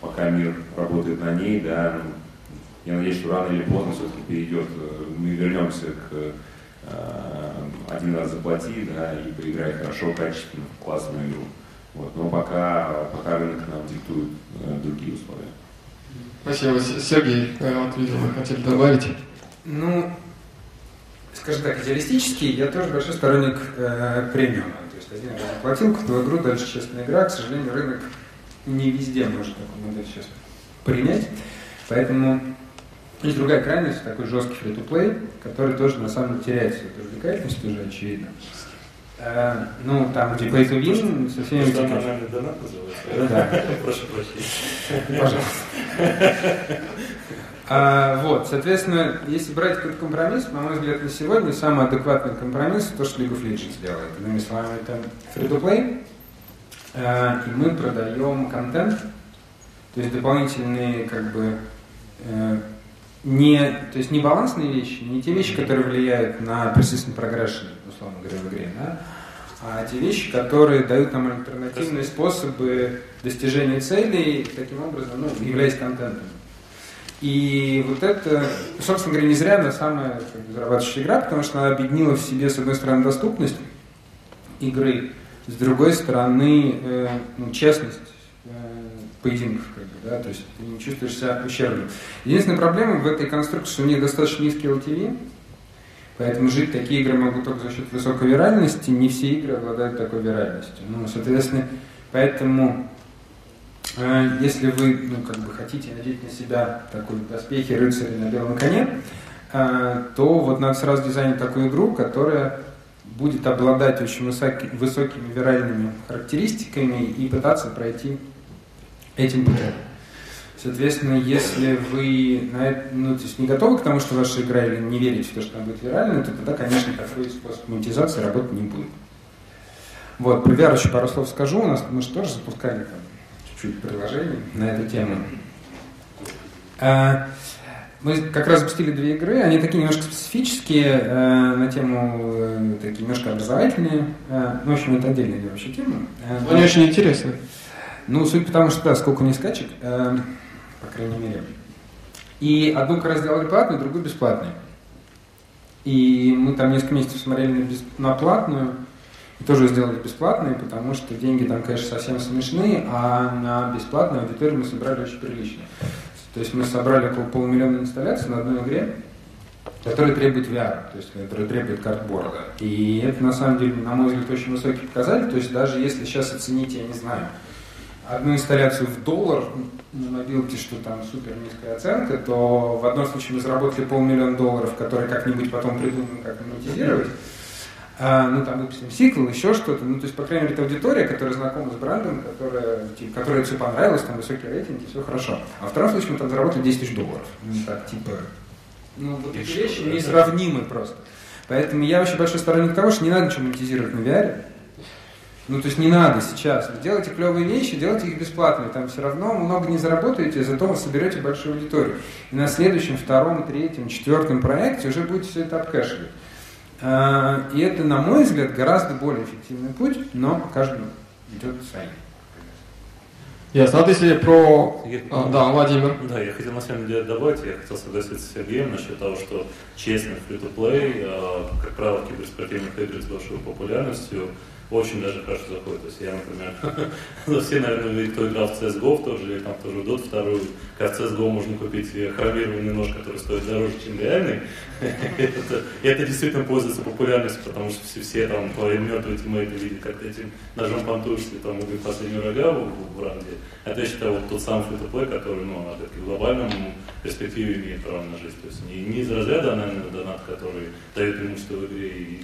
пока мир работает на ней, да, ну, я надеюсь, что рано или поздно все-таки перейдет, э, мы вернемся к э, один раз заплати, да, и поиграй хорошо, качественно, классную игру. Вот. Но пока, пока рынок нам диктует э, другие условия. Спасибо. Сергей, вот, видимо, хотели добавить? Ну, скажем так, идеалистически, я тоже большой сторонник э, премиума. То есть один раз заплатил, купил игру, дальше честная игра. К сожалению, рынок не везде может такую модель сейчас принять. Поэтому есть другая крайность, такой жесткий фри-то-плей, который тоже на самом деле теряет свою привлекательность, тоже очевидно. Э, ну, там, где pay to win, со всеми Что этими... национальный донат называется? Да. Прошу прощения. Пожалуйста. А, вот, соответственно, если брать какой-то компромисс, на мой взгляд, на сегодня самый адекватный компромисс то, что League of Legends делает. Иными словами, это free-to-play, э, и мы продаем контент, то есть дополнительные, как бы, э, не, то есть не балансные вещи, не те вещи, которые влияют на persistent progression, условно говоря, в игре, да, а те вещи, которые дают нам альтернативные способы достижения целей, таким образом, ну, являясь контентом. И вот это, собственно говоря, не зря она самая зарабатывающая игра, потому что она объединила в себе, с одной стороны, доступность игры, с другой стороны, э, ну, честность э, поединков, как бы, да, то есть ты не чувствуешь себя ущербным. Единственная проблема в этой конструкции, что у них достаточно низкий LTV, поэтому жить такие игры могут только за счет высокой виральности, не все игры обладают такой виральностью. Ну, соответственно, поэтому если вы, ну, как бы хотите надеть на себя такой доспехи рыцаря на белом коне, э, то вот надо сразу дизайнить такую игру, которая будет обладать очень высоки- высокими виральными характеристиками и пытаться пройти этим путем. Соответственно, если вы на это, ну, то есть не готовы к тому, что ваша игра или не верите в то, что она будет виральной, то тогда, конечно, такой способ монетизации работать не будет. Вот, про VR еще пару слов скажу. У нас мы же тоже запускали там чуть-чуть приложений на эту тему. А, Мы как раз запустили две игры, они такие немножко специфические э, на тему, э, такие немножко образовательные. Э, ну, в общем, это отдельная вообще тема. Э, Они очень интересны. ну, суть потому, что да, сколько них скачек, э, по крайней мере. И одну как раз сделали платную, другую бесплатную. И мы там несколько месяцев смотрели на, бес- на платную, тоже сделали бесплатные, потому что деньги там, конечно, совсем смешные, а на бесплатную аудиторию мы собрали очень прилично. То есть мы собрали около полумиллиона инсталляций на одной игре, которая требует VR, то есть которая требует картборда. И это, на самом деле, на мой взгляд, очень высокий показатель. То есть даже если сейчас оценить, я не знаю, одну инсталляцию в доллар на мобилке, что там супер низкая оценка, то в одном случае мы заработали полмиллиона долларов, которые как-нибудь потом придумаем, как монетизировать. А, ну, там выпустим сиквел, еще что-то. Ну, то есть, по крайней мере, это аудитория, которая знакома с брендом, которая, типа, которой все понравилось, там высокий рейтинг, и все хорошо. А во втором случае мы там заработали 10 тысяч долларов. Ну, так, типа, ну, вот эти вещи несравнимы просто. Поэтому я очень большой сторонник того, что не надо ничего монетизировать на VR. Ну, то есть не надо сейчас. Вы делайте клевые вещи, делайте их бесплатно. Там все равно много не заработаете, зато вы соберете большую аудиторию. И на следующем, втором, третьем, четвертом проекте уже будете все это обкэшивать. А, И это, на мой взгляд, гораздо более эффективный путь, но каждый идет своим. Ясно. А вот если про... Я- А, да, Владимир. Да, я хотел на самом деле добавить, я хотел согласиться с Сергеем насчет того, что честный фри-то-плей, э, как правило, в киберспортивных играх с большой популярностью, очень даже хорошо заходит. То есть я, например, (laughs) ну, все, наверное, кто играл в CSGO тоже, или там тоже Dota вторую, как в CSGO можно купить хромированный нож, который стоит дороже, чем реальный. (laughs) это, это действительно пользуется популярностью, потому что все, все там твои мертвые тиммейты видят, как ты этим ножом понтуешься, там убить последнего врага в, в, в ранге. Это, я считаю, вот тот самый фри который, ну, опять-таки, глобальном перспективе имеет право на жизнь. То есть не, не из разряда анонимный донат, который дает преимущество в игре и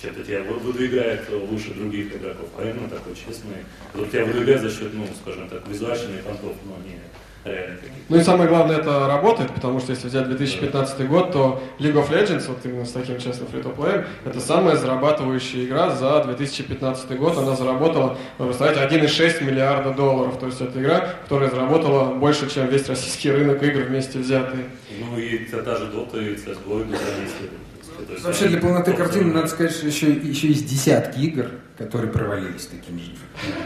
чем-то тебя вы- выдвигает выше других игроков, а именно такой честный, который тебя выдвигает за счет, ну, скажем так, визуальщины и понтов, но не. Ну и самое главное, это работает, потому что если взять 2015 год, то League of Legends, вот именно с таким честным фри это самая зарабатывающая игра за 2015 год. Она заработала, вы представляете, 1,6 миллиарда долларов. То есть это игра, которая заработала больше, чем весь российский рынок игр вместе взятые. Ну и та, же Dota и CSGO и есть Вообще, для полноты картины надо сказать, что еще, еще есть десятки игр, которые провалились таким же.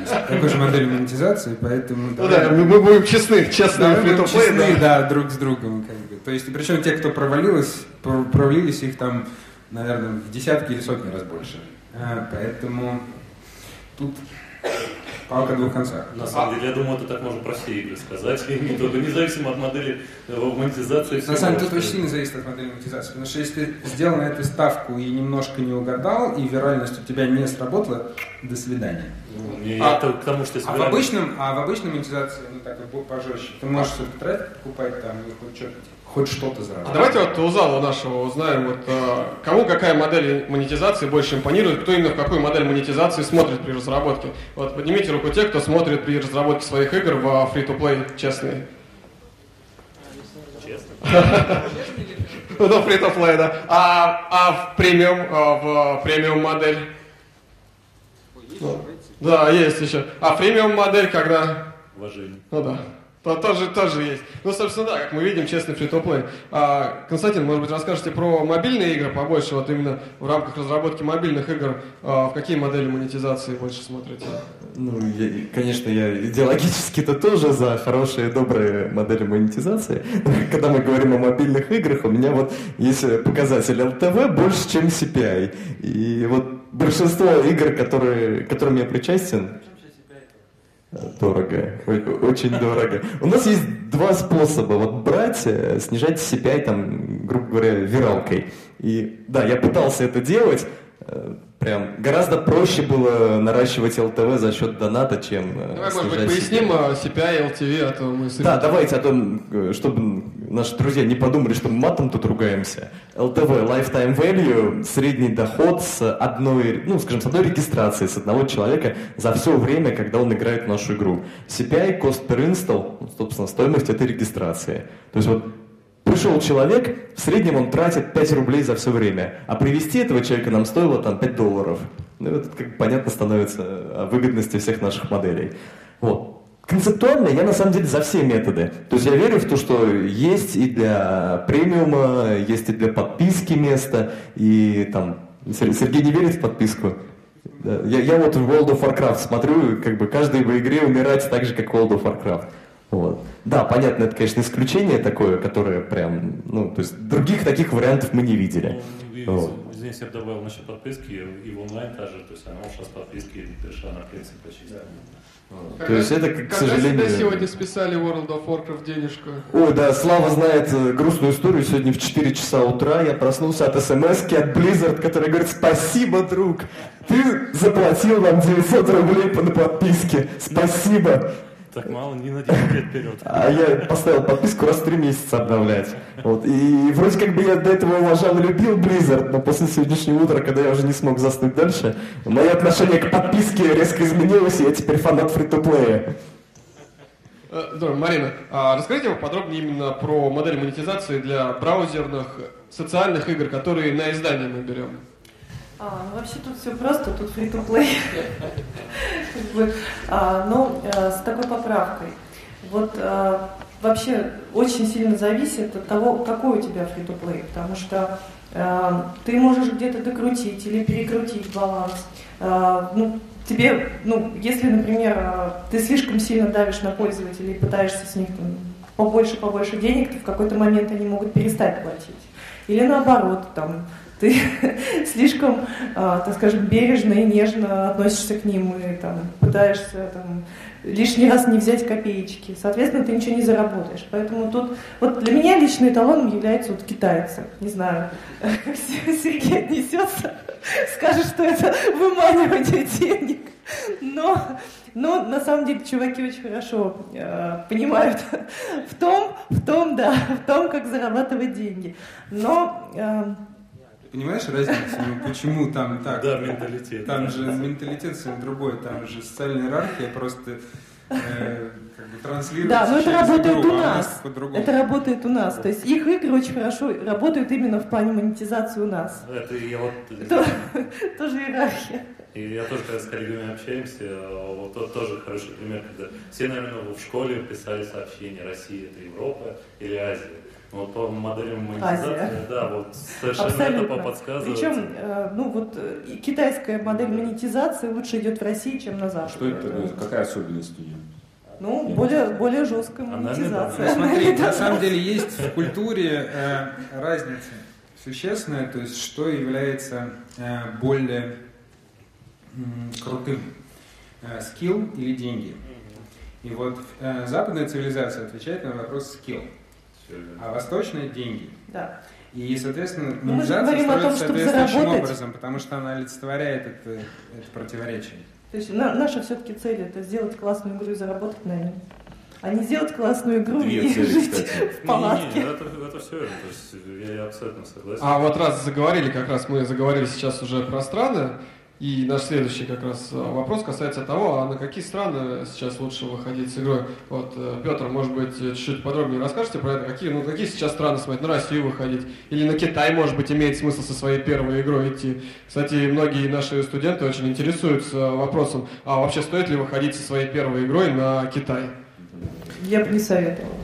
Такой же моделью монетизации, поэтому... Ну да, мы, мы будем честны, честные Да, мы будем честны, да, друг с другом. Как бы. То есть, причем те, кто провалилось, про- провалились их там, наверное, в десятки или сотни раз больше. А, поэтому тут палка двух концах. На самом деле, я думаю, это так можно про все игры сказать, (laughs) не только независимо от модели э, монетизации. На самом деле, это очень сильно зависит от модели монетизации. Потому что если ты сделал на эту ставку и немножко не угадал, и виральность у тебя не сработала, до свидания. Ну, А- это к тому, что А в обычном, а в обычной монетизации, ну так пожестче, ты можешь все тратить, покупать там и хоть что-то, хоть что-то А заработать. давайте вот у зала нашего узнаем, вот, э, кому какая модель монетизации больше импонирует, кто именно в какую модель монетизации смотрит при разработке. Вот поднимите руку те, кто смотрит при разработке своих игр в free-to-play честные. (laughs) Ну, да, free-to-play, да. А, а в премиум, а в премиум модель? Да, есть еще. А премиум модель когда? Уважение. Ну да. То, тоже, тоже есть. Ну, собственно, да, как мы видим, честный фри плей А, Константин, может быть, расскажете про мобильные игры побольше, вот именно в рамках разработки мобильных игр, а, в какие модели монетизации больше смотрите? Ну, я- конечно, я идеологически-то тоже за хорошие, добрые модели монетизации. Но (laughs) Когда мы говорим о мобильных играх, у меня вот есть показатель LTV больше, чем CPI. И вот большинство игр, которые, которым я причастен, Дорого, очень дорого. У нас есть два способа вот брать, э, снижать CPI, там, грубо говоря, виралкой. И да, я пытался это делать, прям гораздо проще было наращивать LTV за счет доната, чем э, Давай, может быть, поясним CPI. а, CPI, LTV, а то мы... Да, давайте, а то, э, чтобы наши друзья не подумали, что мы матом тут ругаемся. LTV, Lifetime Value, средний доход с одной, ну, скажем, с одной регистрации, с одного человека за все время, когда он играет в нашу игру. CPI, Cost per Install, собственно, стоимость этой регистрации. То есть вот Пришел человек, в среднем он тратит 5 рублей за все время, а привести этого человека нам стоило там 5 долларов. Ну, это как понятно становится о выгодности всех наших моделей. Вот. Концептуально я на самом деле за все методы. То есть я верю в то, что есть и для премиума, есть и для подписки место, и там... Сер- Сергей не верит в подписку? Я, я вот в World of Warcraft смотрю, как бы каждой в игре умирать так же, как World of Warcraft. Вот. Да, понятно, это, конечно, исключение такое, которое прям, ну, то есть других таких вариантов мы не видели. Ну, Вот. Извините, я бы добавил насчет подписки и в онлайн тоже, то есть она ушла с подписки перешла на принцип почти. То есть это, к Когда сожалению... себя сегодня списали World of Warcraft денежку? Ой, да, Слава знает э, грустную историю. Сегодня в 4 часа утра я проснулся от смс от Blizzard, который говорит, спасибо, друг, ты заплатил нам 900 рублей по на подписке. Спасибо. Так мало, не на 10 лет вперед. А я поставил подписку раз в три месяца обновлять. Вот. И вроде как бы я до этого уважал и любил Blizzard, но после сегодняшнего утра, когда я уже не смог заснуть дальше, мое отношение к подписке резко изменилось, и я теперь фанат фри-то-плея. Э, Здорово, Марина, а расскажите поподробнее именно про модель монетизации для браузерных социальных игр, которые на издание мы берем. А, ну вообще тут все просто, тут free-to-play. Как бы, а, Но э, с такой поправкой. Вот э, вообще очень сильно зависит от того, какой у тебя free-to-play, потому что э, ты можешь где-то докрутить или перекрутить баланс. Ну, тебе, ну, если, например, ты слишком сильно давишь на пользователей и пытаешься с них там побольше, побольше денег, то в какой-то момент они могут перестать платить. Или наоборот, там, ты (laughs) слишком, а, так скажем, бережно и нежно относишься к ним и там, пытаешься там, лишний раз не взять копеечки. Соответственно, ты ничего не заработаешь. Поэтому тут, вот для меня лично эталоном является вот китайцы. Не знаю, (laughs) как Сергей отнесется, (laughs) скажет, что это выманивание денег. Но, но на самом деле чуваки очень хорошо э, понимают в том, в том, да, в том, как зарабатывать деньги. Но э, Понимаешь разницу? Ну, почему там так? Да, менталитет. Там же менталитет совсем другой, там же социальная иерархия просто э, как бы транслируется Да, но это работает игру, у а нас. по-другому. Это работает у нас. То есть их игры очень хорошо работают именно в плане монетизации у нас. Это я вот... Это (laughs) тоже иерархия. И я тоже, когда с коллегами общаемся, вот тот тоже хороший пример, когда все, наверное, в школе писали сообщения, Россия это Европа или Азия. Вот по моделям монетизации, Азия. да, вот совершенно это Абсолютно. подсказывает. Причем, э, ну вот китайская модель монетизации лучше идет в России, чем на Западе. Что это такое? Какая особенность у нее? Ну, более, более жесткая монетизация. Ну, смотри, (laughs) на самом деле есть в культуре э, разница существенная, то есть что является э, более м, крутым, э, скилл или деньги. И вот э, западная цивилизация отвечает на вопрос скилл, а восточная деньги. Да. И, соответственно, же монетизация говорим о том, строится чтобы соответствующим заработать. образом, потому что она олицетворяет это, это противоречие. То есть на- наша все-таки цель это сделать классную игру и заработать на ней. А не сделать классную игру Две и цели, жить кстати. в Не-не-не, палатке. это, это все верно. То есть я, я абсолютно согласен. А вот раз заговорили, как раз мы заговорили сейчас уже про страны, и наш следующий как раз э, вопрос касается того, а на какие страны сейчас лучше выходить с игрой. Вот, э, Петр, может быть, э, чуть-чуть подробнее расскажете про это, какие, ну, какие сейчас страны смотреть, на Россию выходить, или на Китай, может быть, имеет смысл со своей первой игрой идти. Кстати, многие наши студенты очень интересуются вопросом, а вообще стоит ли выходить со своей первой игрой на Китай? Я бы не советовала.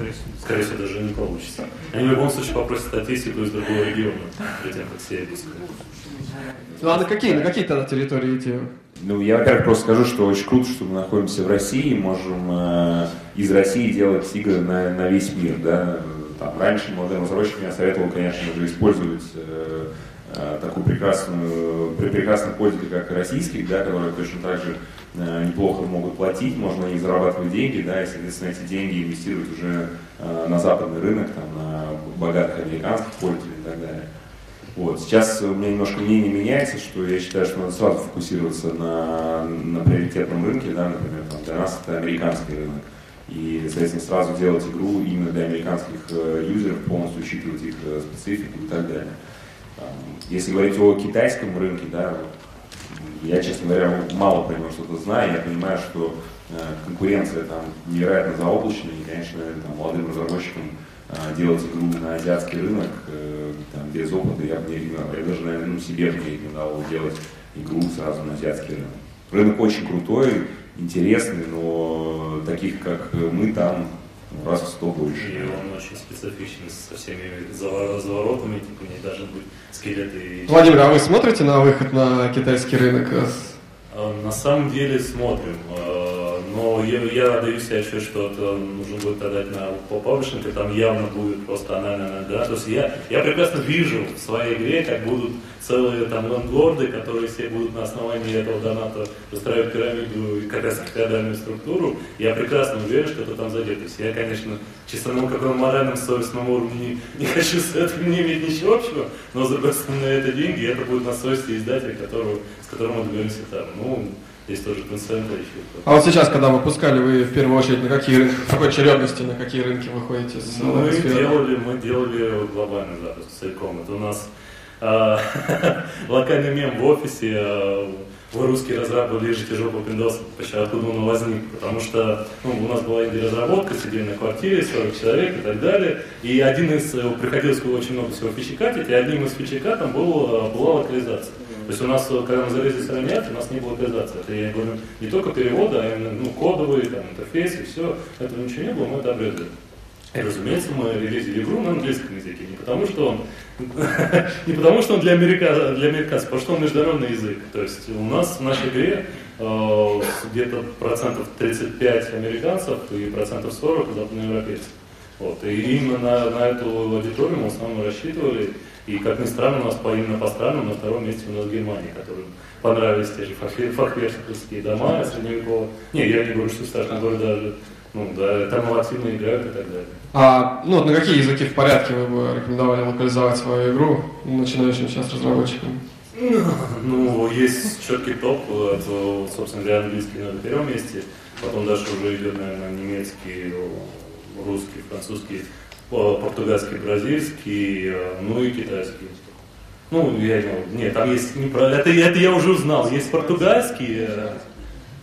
Скорее, всего- скорее всего, даже не получится. Они в любом случае попросят статистику из другого региона, тем, как искать. Ну а на какие, на какие тогда территории идти? Ну, я, во-первых, просто скажу, что очень круто, что мы находимся в России, можем э, из России делать игры на, на весь мир, да. Там, раньше молодым разработчикам я советовал, конечно же, использовать э, э, такую прекрасную, прекрасных пользователей, как российских, да, которые точно так же неплохо могут платить, можно и зарабатывать деньги, да, и, соответственно, эти деньги инвестировать уже э, на западный рынок, там, на богатых американских пользователей и так далее. Вот. Сейчас у меня немножко мнение меняется, что я считаю, что надо сразу фокусироваться на, на приоритетном рынке, да, например, там, для нас это американский рынок. И, соответственно, сразу делать игру именно для американских э, юзеров, полностью учитывать их э, специфику и так далее. Если говорить о китайском рынке, да, я, честно говоря, мало про него что-то знаю. Я понимаю, что э, конкуренция там невероятно заоблачная, и, конечно, там, молодым разработчикам э, делать игру на азиатский рынок э, там, без опыта я бы не рекомендовал. Я даже, наверное, ну, себе бы не рекомендовал делать игру сразу на азиатский рынок. Рынок очень крутой, интересный, но таких, как мы, там ну, раз в сто больше. И он очень специфичный, со всеми завор- заворотами, типа, не должны быть скелеты. и- Владимир, а вы смотрите на выход на китайский рынок? А, На самом деле смотрим, а, но я, я даю себе отчет, что это нужно будет отдать на паблишинг, там явно будет просто анальная да. То есть я, я прекрасно вижу в своей игре, как будут целые там лендлорды, которые все будут на основании этого доната выстраивать пирамиду и как раз феодальную структуру. Я прекрасно уверен, что это там задетось. Я, конечно, чисто на каком моральном, совестном уровне не, не хочу с этим не иметь ничего общего, но, с другой стороны, это деньги, это будет на совести издателя, которого, с которым мы договоримся там. Ну, здесь тоже концерт еще. А вот сейчас, когда выпускали, вы в первую очередь на какие рынки, (laughs) в какой очередности, на какие рынки выходите с Мы э, сферы? делали, мы делали глобальный запуск целиком. Это у нас а, (laughs) локальный мем в офисе. а, Вы русские разрабы лежите жопу Windows, почему откуда он возник? Потому что ну, у нас была инди-разработка, сидели на квартире, 40 человек и так далее. И один из, э, приходилось очень много всего фичекатить, и одним из фичекатом был, э, была локализация. То есть у нас, э, когда мы залезли Ранят, у нас не было локализации. Это я говорю не только перевода, а именно ну, кодовые, там, интерфейсы, все. Этого ничего не было, мы это обрезали. И, разумеется, мы релизили игру на английском языке. Не потому, что он, (laughs) не потому, что он для, америка, для американцев, а потому что он международный язык. То есть у нас в нашей игре э, где-то процентов 35 американцев и процентов 40 западноевропейцев. Вот. И именно на, на эту аудиторию мы в основном рассчитывали. И, как ни странно, у нас по, именно по странам на втором месте у нас Германия, которым понравились те же фахве- фахвершковские дома средневековые. Не, я не говорю, что страшно, говорю даже, ну да, там активно играют и так далее. А ну, вот на какие языки в порядке вы бы рекомендовали локализовать свою игру начинающим сейчас разработчикам? Ну, есть четкий топ, это, собственно говоря, английский на первом месте, потом дальше уже идет, наверное, немецкий, русский, французский, португальский, бразильский, э, ну и китайский. Ну, я не нет, там есть, не про- это, это я уже узнал, есть португальский, э,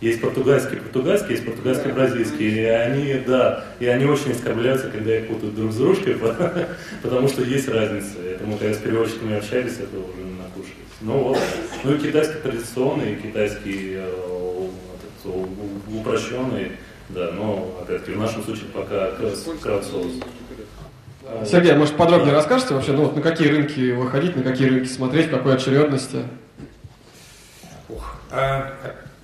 есть португальский, португальский, есть португальский, бразильский, и они, да, и они очень оскорбляются, когда их путают друг с дружкой, (laughs) потому что есть разница. Это мы когда с переводчиками общались, это уже накушались. Ну вот, ну и китайский традиционный, и китайский э, упрощенный, да, но опять-таки в нашем случае пока крау- краудсорс. Сергей, может подробнее расскажете вообще, ну вот на какие рынки выходить, на какие рынки смотреть, в какой очередности? А,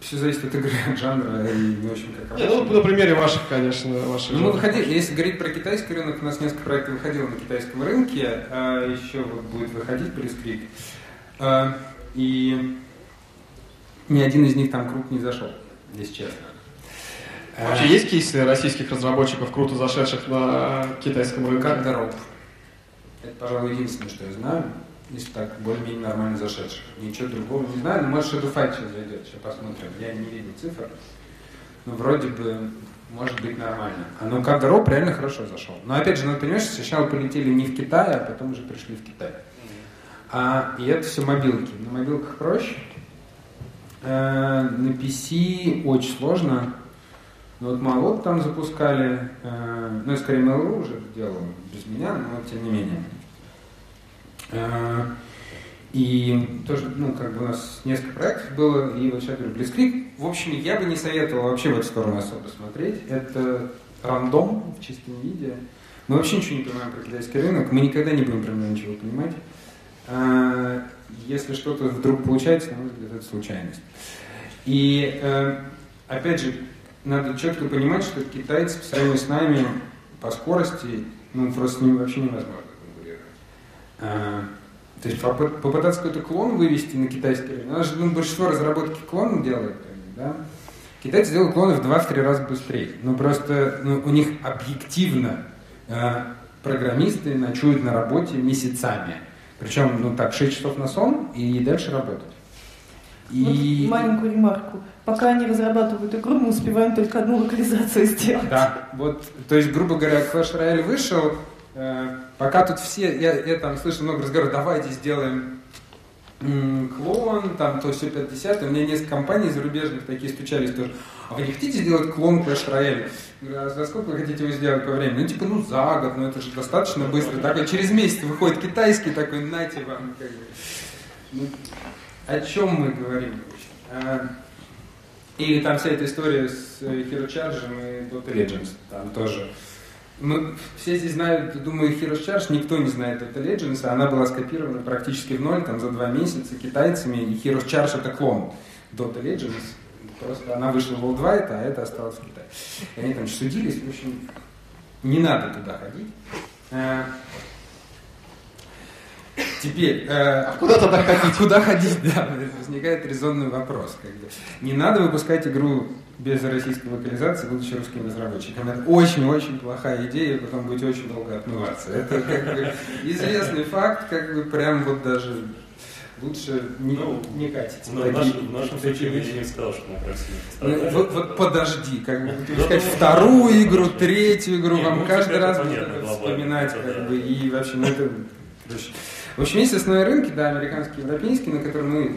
все зависит от игры, от жанра и, в общем, как Не, ну на примере ваших, конечно, ваших. Ну, мы выходили, если говорить про китайский рынок, у нас несколько проектов выходило на китайском рынке, а еще вот будет выходить Прескрик. А, и ни один из них там круг не зашел, если честно. А, Вообще есть кейсы российских разработчиков, круто зашедших на китайском рынке? Как дорог. Это, пожалуй, единственное, что я знаю, из так более-менее нормально зашедших. Ничего другого не знаю, но может Shadowfight сейчас зайдет, сейчас посмотрим. Я не видел цифр. Но вроде бы может быть нормально. А ну как Роп реально хорошо зашел. Но опять же, надо понимать, что сначала полетели не в Китай, а потом уже пришли в Китай. А, и это все мобилки. На мобилках проще. Э, на PC очень сложно. Ну вот Малот там запускали, э, ну и скорее Mail.ru уже делал без меня, но тем не менее. Э, и тоже, ну, как бы у нас несколько проектов было, и вот сейчас говорю, Blitzkrieg. В общем, я бы не советовал вообще в эту сторону особо смотреть. Это рандом в чистом виде. Мы вообще ничего не понимаем про китайский рынок, мы никогда не будем про него ничего понимать. А, если что-то вдруг получается, взгляд, это случайность. И, э, опять же, надо четко понимать, что китайцы по сравнению с нами по скорости, ну, просто с ними вообще невозможно конкурировать. А, то есть попытаться какой-то клон вывести на китайский рынок, у нас же ну, большинство разработки клонов делает, да? Китайцы делают клоны в 2-3 раза быстрее. Ну просто ну, у них объективно э, программисты ночуют на работе месяцами. Причем, ну так, 6 часов на сон и дальше работать. И... Вот маленькую ремарку. Пока они разрабатывают игру, мы успеваем только одну локализацию сделать. Да, вот, то есть, грубо говоря, Clash Royale вышел, э, пока тут все, я, я там слышал много разговоров, давайте сделаем клон, там то все 50 У меня несколько компаний зарубежных такие стучались тоже. А вы не хотите сделать клон Clash Royale? а за сколько вы хотите его сделать по времени? Ну, типа, ну, за год, ну, это же достаточно быстро. Так, а через месяц выходит китайский такой, нате вам, как бы. Ну, о чем мы говорим? А, или там вся эта история с э, Hero Charge и Dota Legends, там тоже. Мы все здесь знают, думаю, Hero Charge, никто не знает Dota Legends, она была скопирована практически в ноль, там, за два месяца китайцами, и Hero Charge это клон Dota Legends, просто она вышла в Worldwide, а это осталось в Китае. И они там судились, в общем, не надо туда ходить. А, Теперь, э, куда тогда ходить? Куда ходить, да, возникает резонный вопрос. Как бы. Не надо выпускать игру без российской локализации, будучи русским разработчиком. Это очень-очень плохая идея, потом будете очень долго отмываться. Это как бы известный факт, как бы прям вот даже лучше не, ну, не катить. Ну, такие, в, нашем случае я не сказал, что мы просили. Ну, вот, вот подожди, как бы сказать, вторую игру, третью игру, вам ну, каждый раз вспоминать, как бы, и вообще, ну это... В общем, есть основные рынки, да, американские, европейские, на которые мы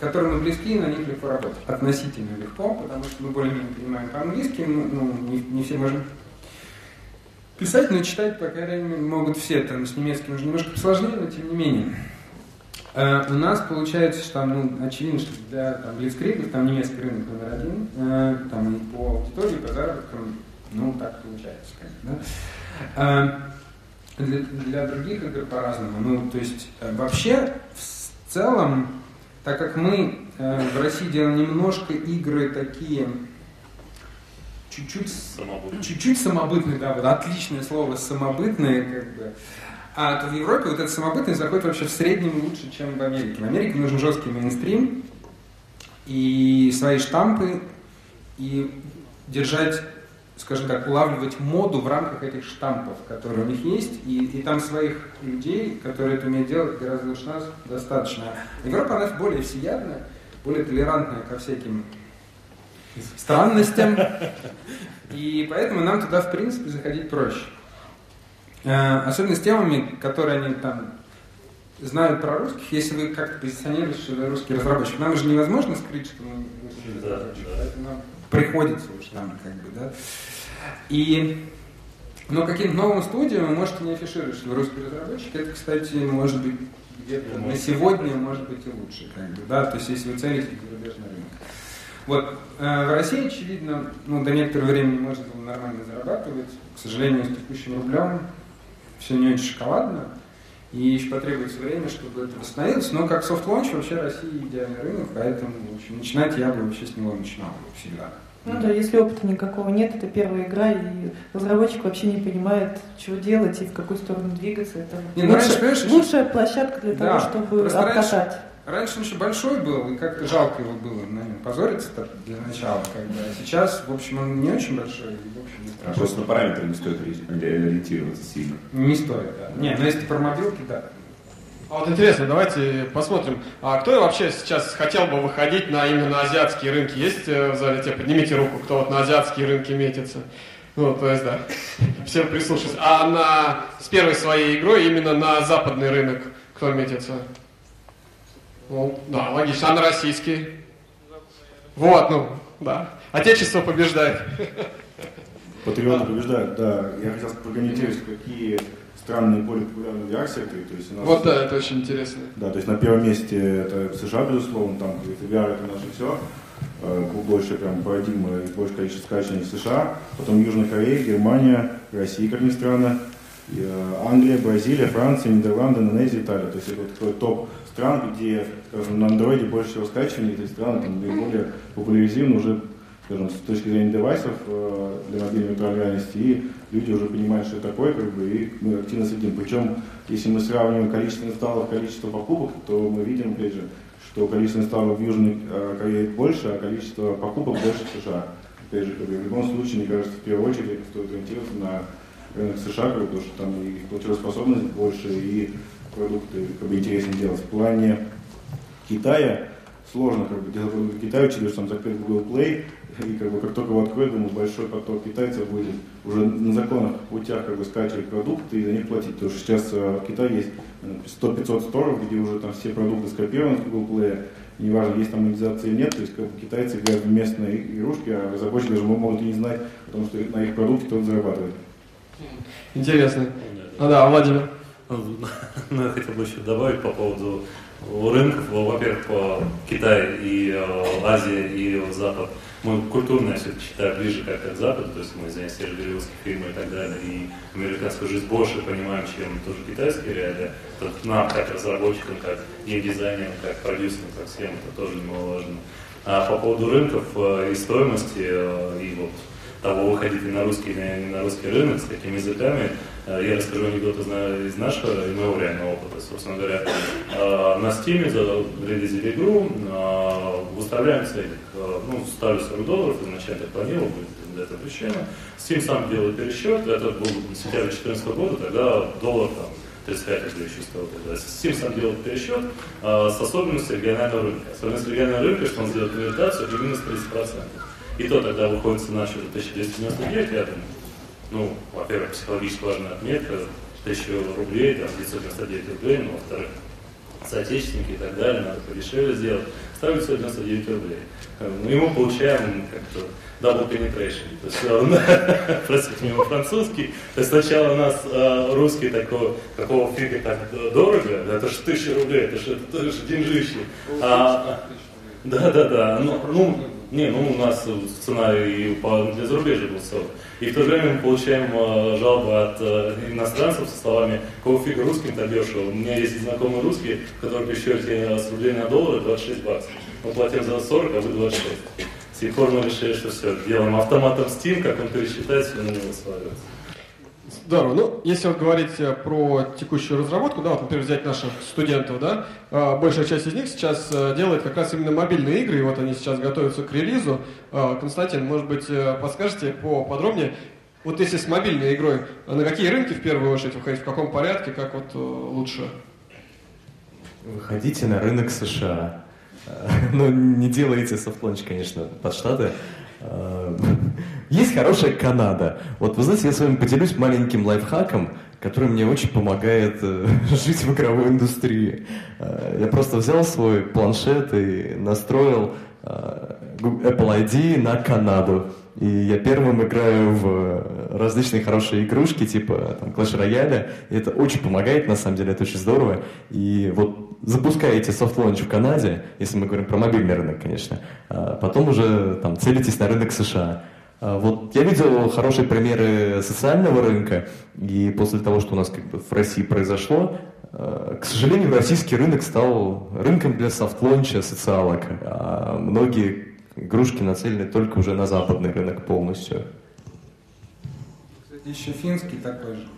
которые мы близки, на них легко работать. Относительно легко, потому что мы более-менее понимаем по-английски, ну, ну, не, не все можем писать, но читать, по крайней мере, могут все. Там с немецким уже немножко посложнее, но тем не менее. Uh, у нас получается, что ну, очевидно, что для там, блицкригов там немецкий рынок номер один, uh, там и по аудитории, по заработкам, ну, так получается, конечно, да. Uh, для, для других игр по-разному. Ну, то есть э, вообще в целом, так как мы э, в России делаем немножко игры такие чуть-чуть самобытные, чуть-чуть самобытные, да, вот отличное слово самобытные, как бы. А то в Европе вот эта самобытность заходит вообще в среднем лучше, чем в Америке. В Америке нужен жесткий мейнстрим и свои штампы, и держать скажем так, улавливать моду в рамках этих штампов, которые у них есть, и, и там своих людей, которые это умеют делать, гораздо лучше нас, достаточно. Европа, она более всеядная, более толерантная ко всяким странностям, и поэтому нам туда, в принципе, заходить проще. Э, особенно с темами, которые они там знают про русских, если вы как-то позиционируете, что вы русский разработчик. Нам же невозможно скрыть, что мы русский разработчик, поэтому нам приходится уж там как бы, да. И но каким-то новым студиям вы можете не афишировать, что вы русский разработчик. Это, кстати, может быть где-то на сегодня может быть и лучше. Как бы, да? То есть, если вы целитесь зарубежный рынок. Вот, э, в России, очевидно, ну, до некоторого времени можно было нормально зарабатывать. К сожалению, с текущим рублем все не очень шоколадно. И еще потребуется время, чтобы это восстановилось. Но как soft launch вообще Россия идеальный рынок, поэтому общем, начинать я бы вообще с него начинал всегда. Ну да, если опыта никакого нет, это первая игра, и разработчик вообще не понимает, что делать и в какую сторону двигаться. Это не, ну, лучше, раньше, лучшая площадка для да, того, чтобы обкатать. Раньше, Раньше он еще большой был, и как-то жалко его было на нем позориться для начала. Бы. А сейчас, в общем, он не очень большой, и, в общем, не страшно. Просто на параметры не стоит ориентироваться сильно. Не стоит, да. Не, но если про мобилки, да. А вот интересно, давайте посмотрим, а кто вообще сейчас хотел бы выходить на именно на азиатские рынки? Есть э, в зале? Те, поднимите руку, кто вот на азиатские рынки метится. Ну, то есть, да, (laughs) все прислушались. А на, с первой своей игрой именно на западный рынок кто метится? Ну, да, логично. А на российский? Вот, ну, да. Отечество побеждает. Патриоты побеждают, да. Я хотел прокомментировать, какие странные более популярные VR-секторы. То есть у нас, вот да, это очень интересно. Да, то есть на первом месте это США, безусловно, там VR это наше все, э, больше прям парадигма и больше количество скачиваний в США, потом Южная Корея, Германия, Россия, как ни странно, Англия, Бразилия, Франция, Нидерланды, Индонезия, Италия. То есть это вот такой топ стран, где, скажем, на андроиде больше всего скачиваний, эти страны там наиболее популяризированы уже скажем, с точки зрения девайсов э, для мобильной виртуальной реальности, и люди уже понимают, что это такое, как бы, и мы активно следим. Причем, если мы сравниваем количество инсталлов, количество покупок, то мы видим, опять же, что количество инсталлов в Южной э, Корее больше, а количество покупок больше в США. Опять же, как бы, в любом случае, мне кажется, в первую очередь стоит ориентироваться на рынок США, потому что там и платежеспособность больше, и продукты как бы, интереснее делать. В плане Китая сложно как бы делать учитывая, что там закрыт Google Play, и как бы как только его откроют, думаю, большой поток китайцев будет уже на законных путях как бы скачивать продукты и за них платить. Потому что сейчас э, в Китае есть 100-500 сторов, где уже там все продукты скопированы с Google Play, неважно, есть там монетизация или нет, то есть как бы китайцы играют в местные игрушки, а разработчики даже могут и не знать, потому что на их продукте кто-то зарабатывает. Интересно. Ну да, (laughs) Владимир. Ну, я хотел бы еще добавить по поводу рынков, во-первых, по Китай и э, Азия и Запад. Мы культурно все-таки считаем ближе как к Западу, то есть мы заинтересованы голливудские фильмы и так далее, и американскую жизнь больше понимаем, чем тоже китайские реалии. Тут нам, как разработчикам, как геймдизайнерам, как продюсерам, как всем, это тоже немаловажно. А по поводу рынков э, и стоимости, э, и вот того, выходить на русский или на русский рынок, с какими языками, Э, я расскажу анекдот из нашего и моего реального опыта. Собственно говоря, э, на Steam релизили игру, э, выставляем ценник. Ну, ставлю 40 долларов, изначально так планировал, для этого причина. Steam сам делает пересчет, это был сентябрь 2014 года, тогда доллар там 35 рублей еще стоил тогда. Steam сам делал пересчет с особенностью регионального рынка. Особенность регионального рынка, что он сделает конвертацию и минус 30%. И то тогда выходит цена счета 1299, я думаю, ну, во-первых, психологически важная отметка, 1000 рублей, там, 999 рублей, ну, во-вторых, соотечественники и так далее, надо подешевле сделать, ставим 199 рублей. Ну, и мы получаем как-то double penetration. То есть, (laughs) простите меня, французский. То есть сначала у нас э, русский такой, какого фига так дорого, это же тысяча рублей, это же, это же деньжище. А, да, да, да. Ну, ну, не, ну у нас цена и для зарубежья был 40. И в то же время мы получаем э, жалобы от э, иностранцев со словами «Какого фига русским так дешево?» У меня есть знакомые русские, которые при счете с рублей на доллары 26 баксов. Мы платим за 40, а вы 26. С тех пор мы решили, что все, делаем автоматом Steam, как он пересчитает, все на него сваливается. Здорово. Ну, если вот говорить э, про текущую разработку, да, вот, например, взять наших студентов, да, э, большая часть из них сейчас э, делает как раз именно мобильные игры, и вот они сейчас готовятся к релизу. Константин, может быть, подскажете поподробнее, вот если с мобильной игрой, на какие рынки в первую очередь выходить, в каком порядке, как вот лучше? Выходите на рынок США. Ну, не делайте софтлонч, конечно, под Штаты. Э, есть хорошая Канада. Вот вы знаете, я с вами поделюсь маленьким лайфхаком, который мне очень помогает э, (laughs) жить в игровой индустрии. Э, я просто взял свой планшет и настроил Apple ID на Канаду. И я первым играю в различные хорошие игрушки, типа там, Clash Royale. И это очень помогает, на самом деле, это очень здорово. И вот запускаете soft launch в Канаде, если мы говорим про мобильный рынок, конечно, а потом уже там целитесь на рынок США. А вот я видел хорошие примеры социального рынка, и после того, что у нас как бы в России произошло, а, к сожалению, российский рынок стал рынком для soft launch а социалок, а многие игрушки нацелены только уже на западный рынок полностью. Кстати, еще финский такой же.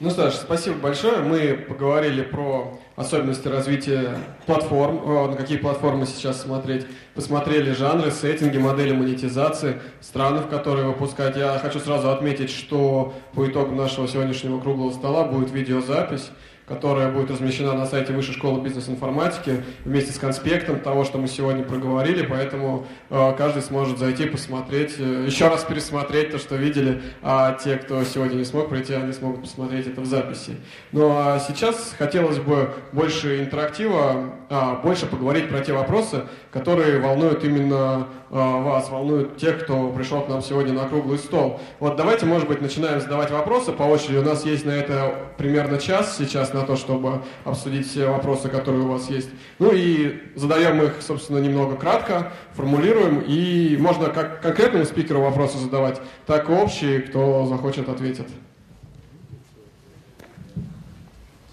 Ну, Саш, спасибо большое. Мы поговорили про особенности развития платформ, на какие платформы сейчас смотреть. Посмотрели жанры, сеттинги, модели монетизации, страны, в которые выпускать. Я хочу сразу отметить, что по итогу нашего сегодняшнего круглого стола будет видеозапись которая будет размещена на сайте Высшей школы бизнес-информатики вместе с конспектом того, что мы сегодня проговорили, поэтому э, каждый сможет зайти, посмотреть, э, еще раз пересмотреть то, что видели, а те, кто сегодня не смог прийти, они смогут посмотреть это в записи. Ну а сейчас хотелось бы больше интерактива, а, больше поговорить про те вопросы, которые волнуют именно а, вас, волнуют тех, кто пришел к нам сегодня на круглый стол. Вот давайте, может быть, начинаем задавать вопросы по очереди. У нас есть на это примерно час сейчас на то, чтобы обсудить все вопросы, которые у вас есть. Ну и задаем их, собственно, немного кратко, формулируем, и можно как конкретному спикеру вопросы задавать, так и общие, кто захочет, ответит.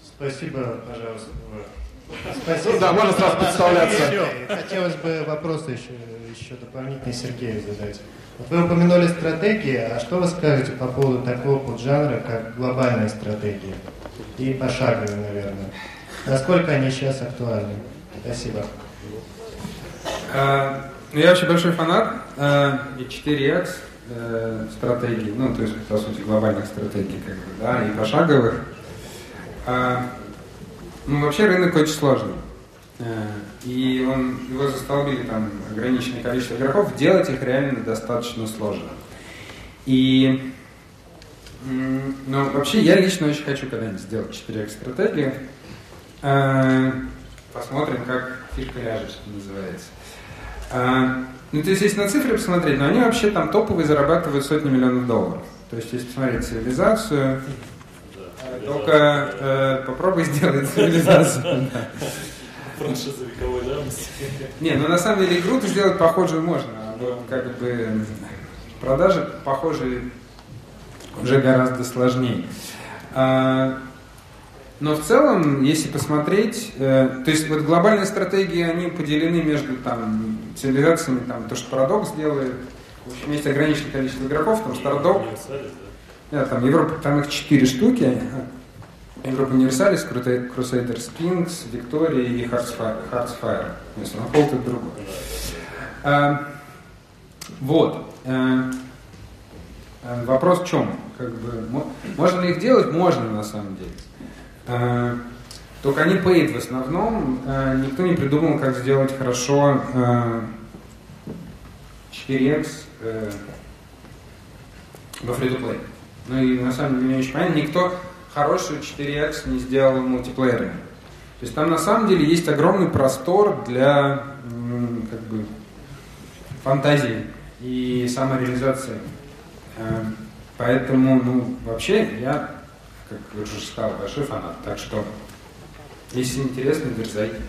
Спасибо, пожалуйста. Спасибо. Ну, да, можно сразу представляться. Хотелось бы вопросы еще еще дополнительно Сергею задать. Вот вы упомянули стратегии, а что вы скажете по поводу такого поджанра, как глобальные стратегии? И пошаговые, наверное. Насколько они сейчас актуальны? Спасибо. А, ну, я вообще большой фанат а, и 4X э, стратегий, ну, то есть, по сути, глобальных стратегий, как бы, да, и пошаговых. А, ну, вообще рынок очень сложный. Э, и он, его застолбили там ограниченное количество игроков, делать их реально достаточно сложно. И ну, вообще я лично очень хочу когда-нибудь сделать 4 стратегию. Э, посмотрим, как фишка ляжет, что называется. Э, ну, то есть, если на цифры посмотреть, но они вообще там топовые зарабатывают сотни миллионов долларов. То есть, если посмотреть цивилизацию, только э, попробуй сделать (laughs) цивилизацию. Франшиза вековой давности. Не, ну на самом деле игру-то сделать похожую можно. Вот как бы продажи похожие уже гораздо сложнее. А, но в целом, если посмотреть, э, то есть вот глобальные стратегии, они поделены между там цивилизациями, там то, что Paradox делает, в общем, есть ограниченное количество игроков, там Stardock, да, там Европа, там их четыре штуки, Европа Универсалис, Crusaders Kings, Виктория и Heartsfire. Если на пол, то другой. А, вот. А, вопрос в чем? Как бы, можно ли их делать? Можно, на самом деле. А, только они paid в основном. А, никто не придумал, как сделать хорошо а, 4X а, во free-to-play. Ну и на самом деле не очень понятно. Никто хорошую 4X не сделал мультиплеерами. То есть там на самом деле есть огромный простор для как бы, фантазии и самореализации. Эм, поэтому, ну, вообще, я, как я уже сказал, большой фанат. Так что, если интересно, дерзайте.